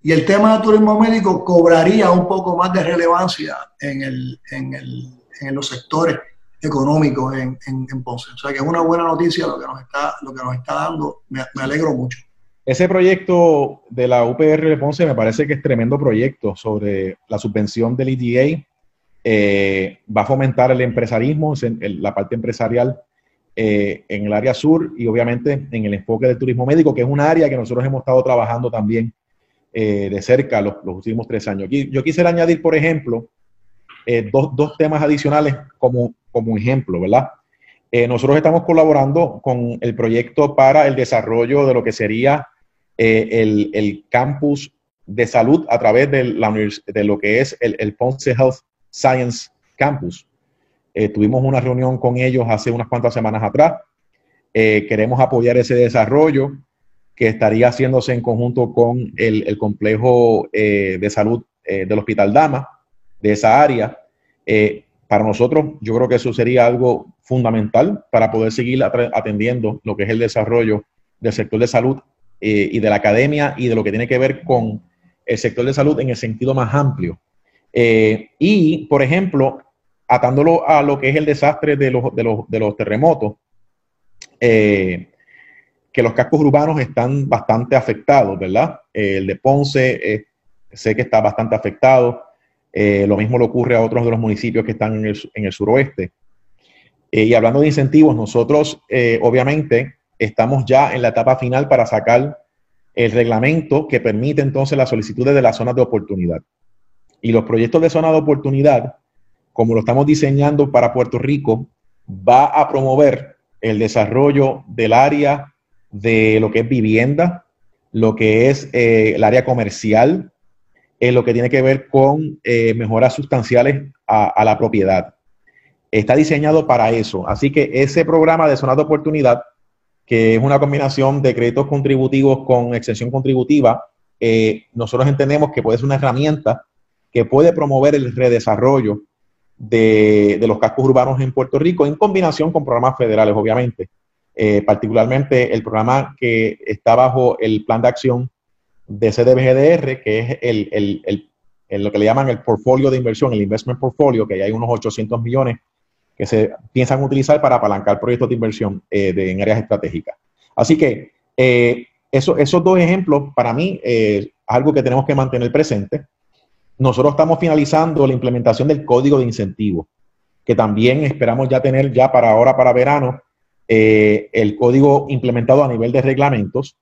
[SPEAKER 1] y el tema del turismo médico cobraría un poco más de relevancia en, el, en, el, en los sectores económicos en, en, Ponce. O sea que es una buena noticia lo que nos está, lo que nos está dando. Me, alegro mucho.
[SPEAKER 2] Ese proyecto de la UPR de Ponce me parece que es tremendo proyecto sobre la subvención del EDA. Eh, va a fomentar el empresarismo, la parte empresarial eh, en el área sur y obviamente en el enfoque del turismo médico, que es un área que nosotros hemos estado trabajando también eh, de cerca los, los, últimos tres años. Yo quisiera añadir, por ejemplo, dos, dos, temas adicionales como como ejemplo, ¿verdad? Eh, nosotros estamos colaborando con el proyecto para el desarrollo de lo que sería eh, el, campus de salud a través de, la, de lo que es el, Ponce Health Science Campus. Eh, tuvimos una reunión con ellos hace unas cuantas semanas atrás. queremos apoyar ese desarrollo que estaría haciéndose en conjunto con el, complejo de salud del Hospital Dama de esa área. Para nosotros, yo creo que eso sería algo fundamental para poder seguir atendiendo lo que es el desarrollo del sector de salud eh, y de la academia y de lo que tiene que ver con el sector de salud en el sentido más amplio. Eh, y, por ejemplo, atándolo a lo que es el desastre de los, terremotos, eh, que los cascos urbanos están bastante afectados, ¿verdad? el de Ponce sé que está bastante afectado. Eh, lo mismo le ocurre a otros de los municipios que están en el, suroeste. Eh, y hablando de incentivos, nosotros eh, obviamente estamos ya en la etapa final para sacar el reglamento que permite entonces las solicitudes de las zonas de oportunidad. Y los proyectos de zona de oportunidad, como lo estamos diseñando para Puerto Rico, va a promover el desarrollo del área de lo que es vivienda, lo que es el área comercial, en lo que tiene que ver con eh, mejoras sustanciales a, la propiedad. Está diseñado para eso. Así que ese programa de zonas de oportunidad, que es una combinación de créditos contributivos con extensión contributiva, eh, nosotros entendemos que puede ser una herramienta que puede promover el redesarrollo de, los cascos urbanos en Puerto Rico en combinación con programas federales, obviamente. Eh, particularmente el programa que está bajo el plan de acción de CDBGDR, que es el, lo que le llaman el portfolio de inversión, el investment portfolio, que hay unos 800 millones que se piensan utilizar para apalancar proyectos de inversión eh, en áreas estratégicas. Así que eh, eso, esos dos ejemplos, para mí, es algo que tenemos que mantener presente. Nosotros estamos finalizando la implementación del código de incentivos, que también esperamos ya tener ya para ahora, para verano, eh, el código implementado a nivel de reglamentos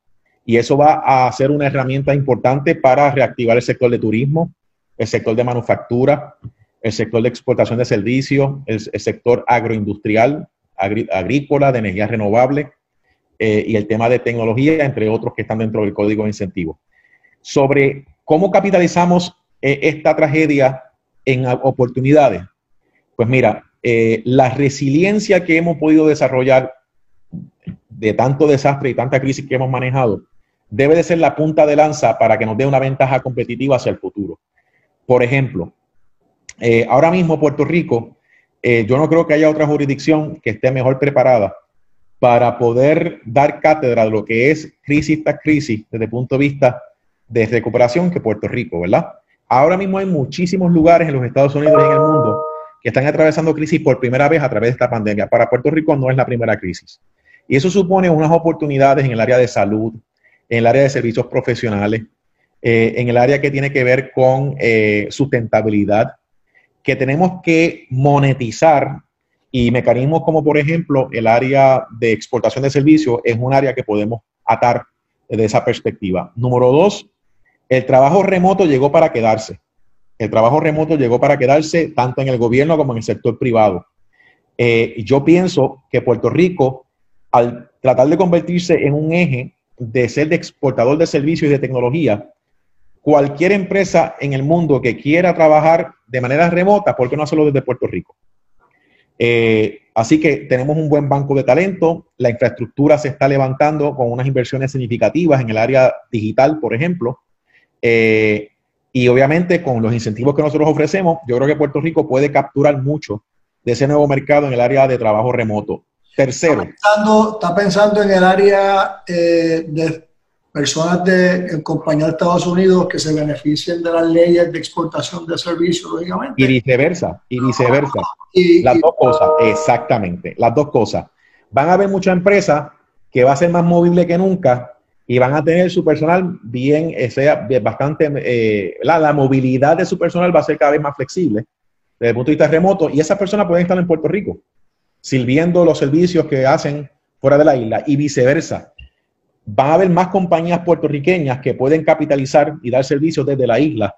[SPEAKER 2] y eso va a ser una herramienta importante para reactivar el sector de turismo, el sector de manufactura, el sector de exportación de servicios, el, sector agroindustrial, agrícola, de energía renovable eh, y el tema de tecnología, entre otros que están dentro del código de incentivos. Sobre cómo capitalizamos eh, esta tragedia en oportunidades. Pues mira, eh, la resiliencia que hemos podido desarrollar de tanto desastre y tanta crisis que hemos manejado debe de ser la punta de lanza para que nos dé una ventaja competitiva hacia el futuro. Por ejemplo, eh, ahora mismo Puerto Rico, eh, yo no creo que haya otra jurisdicción que esté mejor preparada para poder dar cátedra de lo que es crisis tras crisis desde el punto de vista de recuperación que Puerto Rico, ¿verdad? Ahora mismo hay muchísimos lugares en los Estados Unidos y en el mundo que están atravesando crisis por primera vez a través de esta pandemia. Para Puerto Rico no es la primera crisis. Y eso supone unas oportunidades en el área de salud, en el área de servicios profesionales, eh, en el área que tiene que ver con eh, sustentabilidad, que tenemos que monetizar y mecanismos como por ejemplo el área de exportación de servicios es un área que podemos atar desde esa perspectiva. Número dos, el trabajo remoto llegó para quedarse. El trabajo remoto llegó para quedarse tanto en el gobierno como en el sector privado. Eh, yo pienso que Puerto Rico, al tratar de convertirse en un eje de ser de exportador de servicios y de tecnología, cualquier empresa en el mundo que quiera trabajar de manera remota, ¿por qué no hacerlo desde Puerto Rico? Eh, así que tenemos un buen banco de talento, la infraestructura se está levantando con unas inversiones significativas en el área digital, por ejemplo, eh, y obviamente con los incentivos que nosotros ofrecemos, yo creo que Puerto Rico puede capturar mucho de ese nuevo mercado en el área de trabajo remoto. Tercero.
[SPEAKER 1] Está pensando, en el área eh, de personas de compañía de Estados Unidos que se beneficien de las leyes de exportación de servicios, lógicamente.
[SPEAKER 2] Y viceversa, y viceversa. las dos cosas, exactamente, las dos cosas. Van a haber muchas empresas que va a ser más movible que nunca y van a tener su personal bien, eh, sea bastante, eh, la, la, movilidad de su personal va a ser cada vez más flexible desde el punto de vista remoto y esas personas pueden estar en Puerto Rico sirviendo los servicios que hacen fuera de la isla y viceversa. Van a haber más compañías puertorriqueñas que pueden capitalizar y dar servicios desde la isla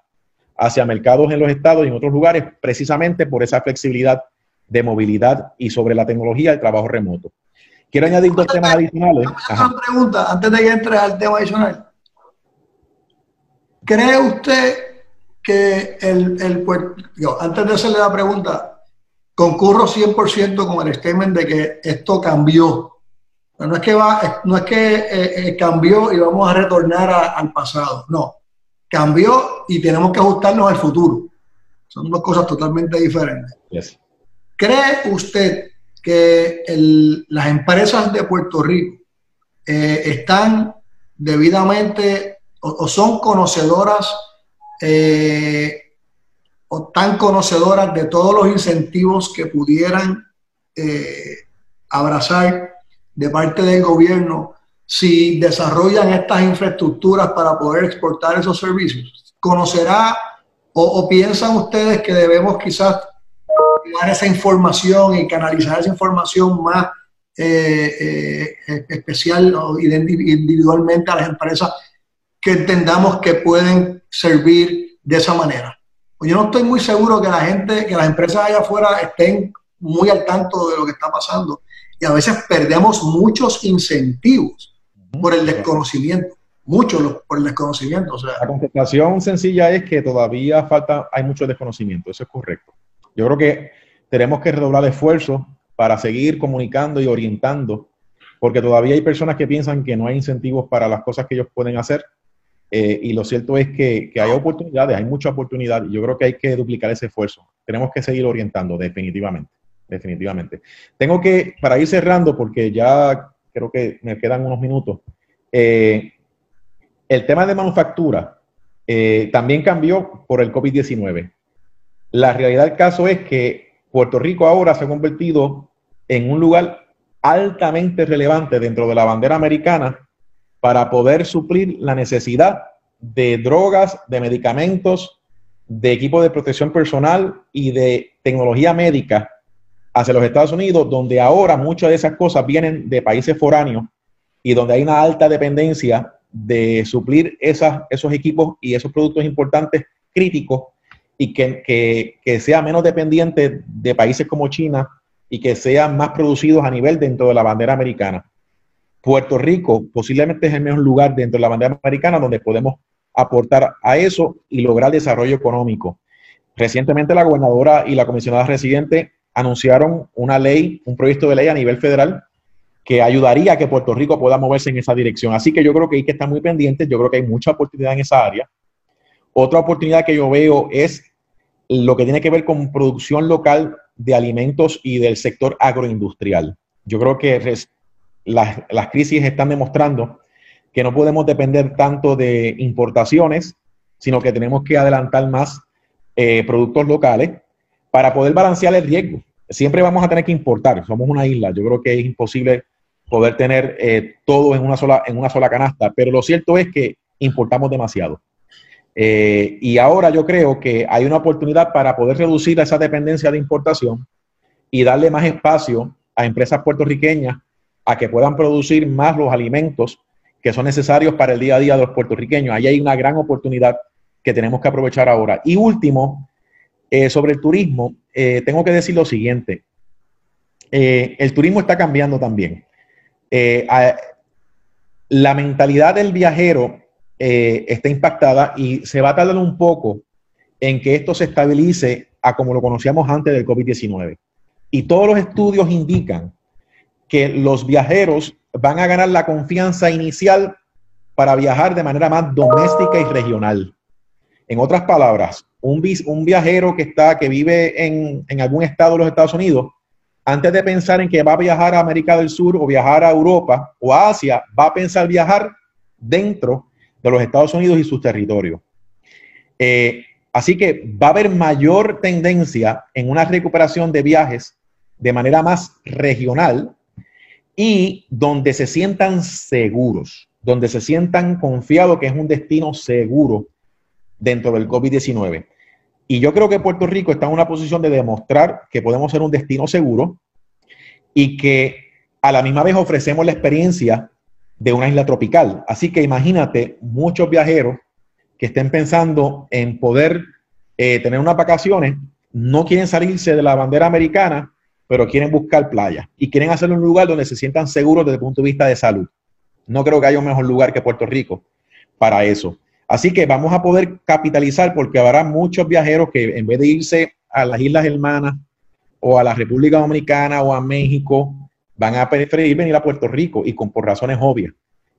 [SPEAKER 2] hacia mercados en los estados y en otros lugares, precisamente por esa flexibilidad de movilidad y sobre la tecnología del trabajo remoto. Quiero añadir dos temas adicionales.
[SPEAKER 1] Una pregunta, antes de que entre al tema adicional. ¿Cree usted que el, el antes de hacerle la pregunta, concurro 100% con el statement de que esto cambió. no es que, va, no es que eh, eh, cambió y vamos a retornar al pasado, no. Cambió y tenemos que ajustarnos al futuro. Son dos cosas totalmente diferentes. ¿Cree usted que las empresas de Puerto Rico eh, están debidamente o, son conocedoras eh, o tan conocedoras de todos los incentivos que pudieran eh, abrazar de parte del gobierno si desarrollan estas infraestructuras para poder exportar esos servicios? ¿Conocerá o piensan ustedes que debemos quizás dar esa información y canalizar esa información más eh, eh, especial o individualmente a las empresas que entendamos que pueden servir de esa manera. Pues yo no estoy muy seguro que la gente, que las empresas allá afuera estén muy al tanto de lo que está pasando y a veces perdemos muchos incentivos por el desconocimiento, muchos por el desconocimiento. O sea,
[SPEAKER 2] la contestación sencilla es que todavía falta, hay mucho desconocimiento, eso es correcto. Yo creo que tenemos que redoblar esfuerzos para seguir comunicando y orientando, porque todavía hay personas que piensan que no hay incentivos para las cosas que ellos pueden hacer. Eh, y lo cierto es que, que, hay oportunidades, hay mucha oportunidad, y yo creo que hay que duplicar ese esfuerzo. Tenemos que seguir orientando, definitivamente definitivamente. Tengo que, para ir cerrando, porque ya creo que me quedan unos minutos, eh, el tema de manufactura eh, también cambió por el COVID-19. La realidad del caso es que Puerto Rico ahora se ha convertido en un lugar altamente relevante dentro de la bandera americana para poder suplir la necesidad de drogas, de medicamentos, de equipo de protección personal y de tecnología médica hacia los Estados Unidos, donde ahora muchas de esas cosas vienen de países foráneos y donde hay una alta dependencia de suplir esas, esos equipos y esos productos importantes críticos y que, que, sea menos dependiente de países como China y que sean más producidos a nivel dentro de la bandera americana. Puerto Rico posiblemente es el mejor lugar dentro de la bandera americana donde podemos aportar a eso y lograr desarrollo económico. Recientemente la gobernadora y la comisionada residente anunciaron una ley, un proyecto de ley a nivel federal que ayudaría a que Puerto Rico pueda moverse en esa dirección. Así que yo creo que hay que estar muy pendientes, yo creo que hay mucha oportunidad en esa área. Otra oportunidad que yo veo es lo que tiene que ver con producción local de alimentos y del sector agroindustrial. Yo creo que las, las crisis están demostrando que no podemos depender tanto de importaciones, sino que tenemos que adelantar más eh, productos locales para poder balancear el riesgo siempre vamos a tener que importar. Somos una isla. Yo creo que es imposible poder tener eh, todo en una, sola, en una sola canasta, pero lo cierto es que importamos demasiado. Eh, y ahora yo creo que hay una oportunidad para poder reducir esa dependencia de importación y darle más espacio a empresas puertorriqueñas a que puedan producir más los alimentos que son necesarios para el día a día de los puertorriqueños. Ahí hay una gran oportunidad que tenemos que aprovechar ahora. Y último, eh, sobre el turismo, eh, tengo que decir lo siguiente. Eh, el turismo está cambiando también. la mentalidad del viajero está impactada y se va a tardar un poco en que esto se estabilice a como lo conocíamos antes del COVID-19. Y todos los estudios indican que los viajeros van a ganar la confianza inicial para viajar de manera más doméstica y regional. En otras palabras, un, viajero que está, que vive en, en algún estado de los Estados Unidos, antes de pensar en que va a viajar a América del Sur o viajar a Europa o a Asia, va a pensar viajar dentro de los Estados Unidos y sus territorios. Eh, así que va a haber mayor tendencia en una recuperación de viajes de manera más regional y donde se sientan seguros, donde se sientan confiados que es un destino seguro dentro del COVID-19. Y yo creo que Puerto Rico está en una posición de demostrar que podemos ser un destino seguro y que a la misma vez ofrecemos la experiencia de una isla tropical. Así que imagínate muchos viajeros que estén pensando en poder eh, tener unas vacaciones, no quieren salirse de la bandera americana, pero quieren buscar playa y quieren hacerlo en un lugar donde se sientan seguros desde el punto de vista de salud. No creo que haya un mejor lugar que Puerto Rico para eso. Así que vamos a poder capitalizar porque habrá muchos viajeros que en vez de irse a las Islas Hermanas o a la República Dominicana o a México, van a preferir venir a Puerto Rico y con por razones obvias.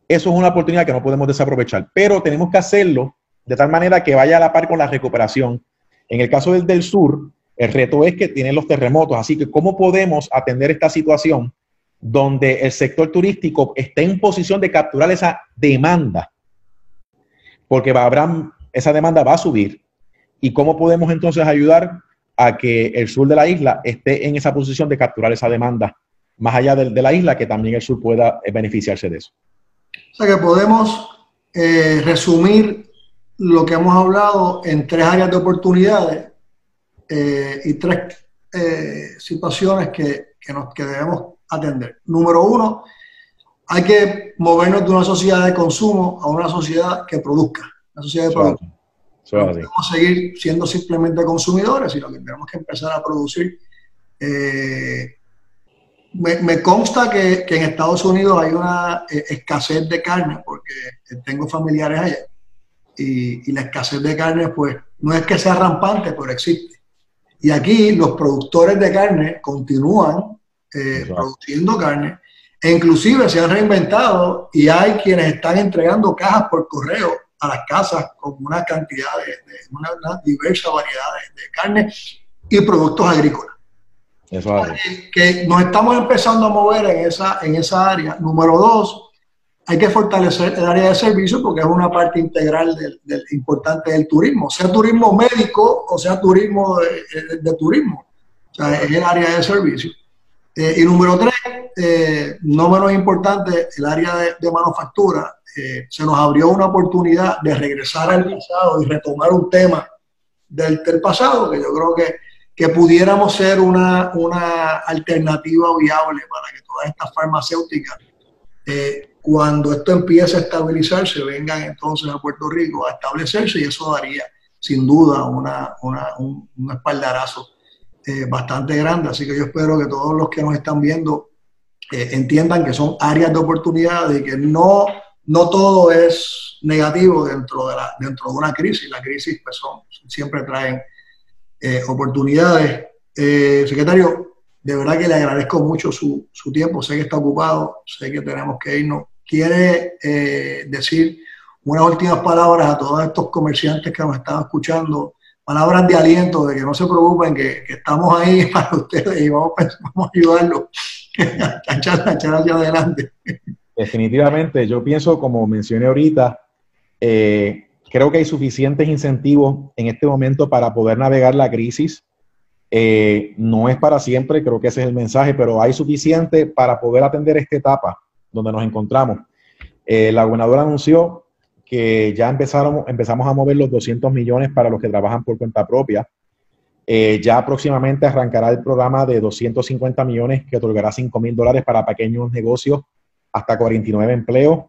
[SPEAKER 2] Eso es una oportunidad que no podemos desaprovechar, pero tenemos que hacerlo de tal manera que vaya a la par con la recuperación. En el caso del, del sur, el reto es que tienen los terremotos, así que ¿cómo podemos atender esta situación donde el sector turístico esté en posición de capturar esa demanda porque va, esa demanda va a subir. ¿Y cómo podemos entonces ayudar a que el sur de la isla esté en esa posición de capturar esa demanda más allá de, la isla, que también el sur pueda eh, beneficiarse de eso?
[SPEAKER 1] O sea que podemos eh, resumir lo que hemos hablado en tres áreas de oportunidades eh, y tres situaciones que, nos, que debemos atender. Número uno, hay que movernos de una sociedad de consumo a una sociedad que produzca, una sociedad de producción. No podemos seguir siendo simplemente consumidores, sino que tenemos que empezar a producir Eh, me, consta que, en Estados Unidos hay una eh, escasez de carne, porque tengo familiares allá, y, la escasez de carne, pues, no es que sea rampante, pero existe. Y aquí los productores de carne continúan eh, produciendo carne, e inclusive se han reinventado y hay quienes están entregando cajas por correo a las casas con una cantidad de, una, diversa variedad de carne y productos agrícolas. Eso que nos estamos empezando a mover en esa, en esa área. Número dos, hay que fortalecer el área de servicios porque es una parte integral del, importante del turismo, sea turismo médico o sea turismo de, turismo. O sea, es el área de servicios. Eh, y número tres, eh, no menos importante, el área de, manufactura. Eh, se nos abrió una oportunidad de regresar al pasado y retomar un tema del, del pasado que yo creo que que pudiéramos ser una, una alternativa viable para que todas estas farmacéuticas, eh, cuando esto empiece a estabilizarse, vengan entonces a Puerto Rico a establecerse y eso daría sin duda una, una, un, espaldarazo eh, bastante grande. Así que yo espero que todos los que nos están viendo eh, entiendan que son áreas de oportunidad y que no, no todo es negativo dentro de, la, dentro de una crisis. La crisis pues son, siempre traen eh, oportunidades. Eh, secretario, de verdad que le agradezco mucho su, su, tiempo, sé que está ocupado, sé que tenemos que irnos. ¿Quiere eh, decir unas últimas palabras a todos estos comerciantes que nos están escuchando? Palabras de aliento, de que no se preocupen, que, estamos ahí <laughs> para ustedes y vamos, vamos a ayudarlos <laughs> a echar, hacia adelante.
[SPEAKER 2] Definitivamente, yo pienso, como mencioné ahorita, eh, Creo que hay suficientes incentivos en este momento para poder navegar la crisis. Eh, no es para siempre, creo que ese es el mensaje, pero hay suficiente para poder atender esta etapa donde nos encontramos. Eh, la gobernadora anunció que ya empezamos a mover los 200 millones para los que trabajan por cuenta propia. Eh, ya próximamente arrancará el programa de 250 millones que otorgará 5 mil dólares para pequeños negocios hasta 49 empleos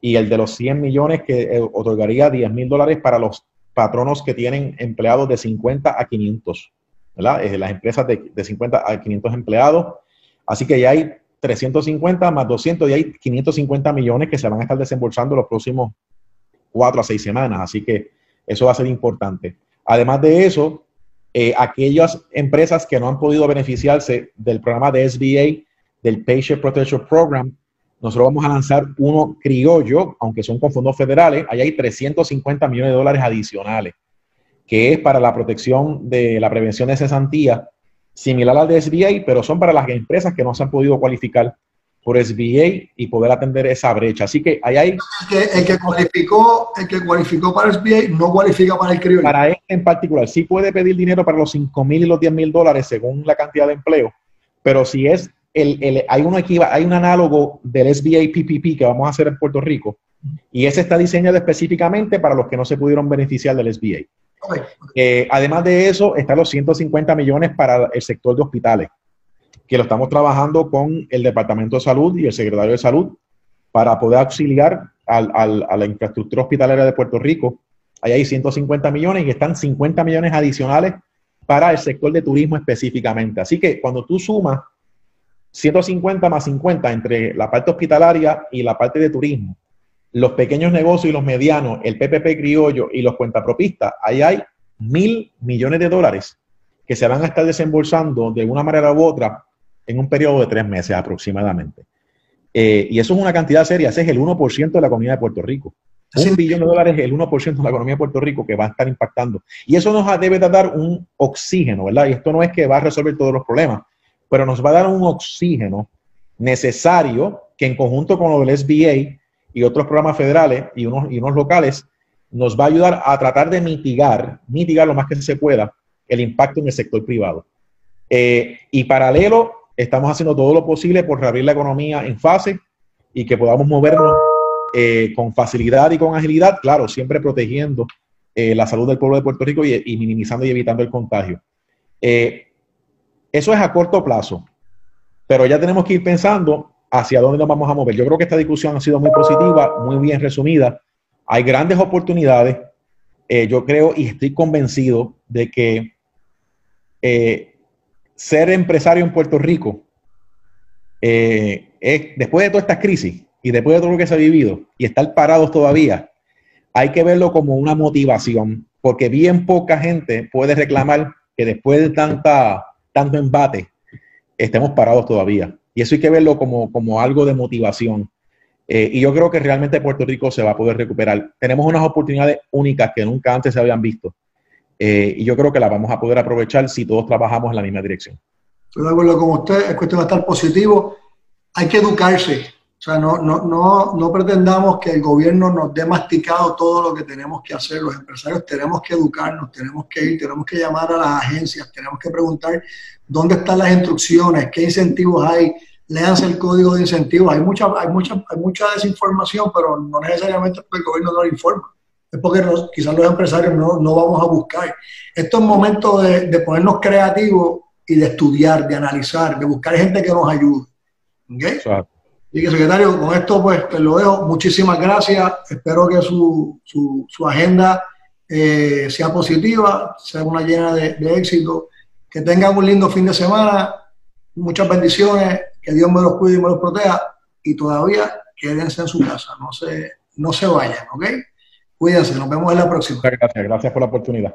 [SPEAKER 2] y el de los 100 millones que eh, otorgaría 10 mil dólares para los patronos que tienen empleados de 50 a 500, las empresas de, de 50 a 500 empleados. Así que ya hay 350 más 200 y hay 550 millones que se van a estar desembolsando los próximos 4 a 6 semanas. Así que eso va a ser importante. Además de eso, eh, aquellas empresas que no han podido beneficiarse del programa de SBA, del Patient Protection Program, nosotros vamos a lanzar uno criollo, aunque son con fondos federales. Ahí hay 350 millones de dólares adicionales, que es para la protección de la prevención de cesantía, similar al de SBA, pero son para las empresas que no se han podido cualificar por SBA y poder atender esa brecha. Así que ahí hay...
[SPEAKER 1] El que, cualificó, el que cualificó para SBA no cualifica para el criollo.
[SPEAKER 2] Para este en particular, sí puede pedir dinero para los 5 mil y los 10 mil dólares según la cantidad de empleo, pero si es hay, uno aquí, hay un análogo del SBA PPP que vamos a hacer en Puerto Rico y ese está diseñado específicamente para los que no se pudieron beneficiar del SBA. Eh, además de eso, están los 150 millones para el sector de hospitales, que lo estamos trabajando con el Departamento de Salud y el Secretario de Salud para poder auxiliar a la infraestructura hospitalera de Puerto Rico. Ahí hay 150 millones y están 50 millones adicionales para el sector de turismo específicamente. Así que cuando tú sumas 150 más 50 entre la parte hospitalaria y la parte de turismo, los pequeños negocios y los medianos, el PPP criollo y los cuentapropistas, ahí hay mil millones de dólares que se van a estar desembolsando de una manera u otra en un periodo de tres meses aproximadamente. Eh, y eso es una cantidad seria, ese es el 1% de la economía de Puerto Rico. Un billón de dólares es el 1% de la economía de Puerto Rico que va a estar impactando. Y eso nos debe dar un oxígeno, ¿verdad? Y esto no es que va a resolver todos los problemas, pero nos va a dar un oxígeno necesario que en conjunto con lo del SBA y otros programas federales y unos, y unos locales, nos va a ayudar a tratar de mitigar, mitigar lo más que se pueda el impacto en el sector privado. Eh, y paralelo, estamos haciendo todo lo posible por reabrir la economía en fase y que podamos movernos eh, con facilidad y con agilidad, claro, siempre protegiendo eh, la salud del pueblo de Puerto Rico y, y minimizando y evitando el contagio. Eso es a corto plazo, pero ya tenemos que ir pensando hacia dónde nos vamos a mover. Yo creo que esta discusión ha sido muy positiva, muy bien resumida. Hay grandes oportunidades. Eh, yo creo y estoy convencido de que eh, ser empresario en Puerto Rico, eh, es, después de todas estas crisis y después de todo lo que se ha vivido y estar parados todavía, hay que verlo como una motivación, porque bien poca gente puede reclamar que después de tanta, tanto embate estemos parados todavía. Y eso hay que verlo como, como algo de motivación. Eh, y yo creo que realmente Puerto Rico se va a poder recuperar. Tenemos unas oportunidades únicas que nunca antes se habían visto. Eh, y yo creo que las vamos a poder aprovechar si todos trabajamos en la misma dirección.
[SPEAKER 1] Estoy de acuerdo con usted, es cuestión de estar positivo. Hay que educarse. O sea, no, no, no, no pretendamos que el gobierno nos dé masticado todo lo que tenemos que hacer. Los empresarios tenemos que educarnos, tenemos que ir, tenemos que llamar a las agencias, tenemos que preguntar dónde están las instrucciones, qué incentivos hay, léanse el código de incentivos. Hay mucha, hay mucha, hay mucha desinformación, pero no necesariamente porque el gobierno no lo informa. Es porque quizás los empresarios no, no, vamos a buscar. Esto es momento de, ponernos creativos y de estudiar, de analizar, de buscar gente que nos ayude. ¿Okay? Y que secretario, con esto pues te lo dejo. Muchísimas gracias. Espero que su, su, agenda eh, sea positiva, sea una llena de, de éxito. Que tengan un lindo fin de semana. Muchas bendiciones. Que Dios me los cuide y me los proteja. Y todavía quédense en su casa. No se, no se vayan, ¿ok? Cuídense. Nos vemos en la próxima.
[SPEAKER 2] Muchas gracias. Gracias por la oportunidad.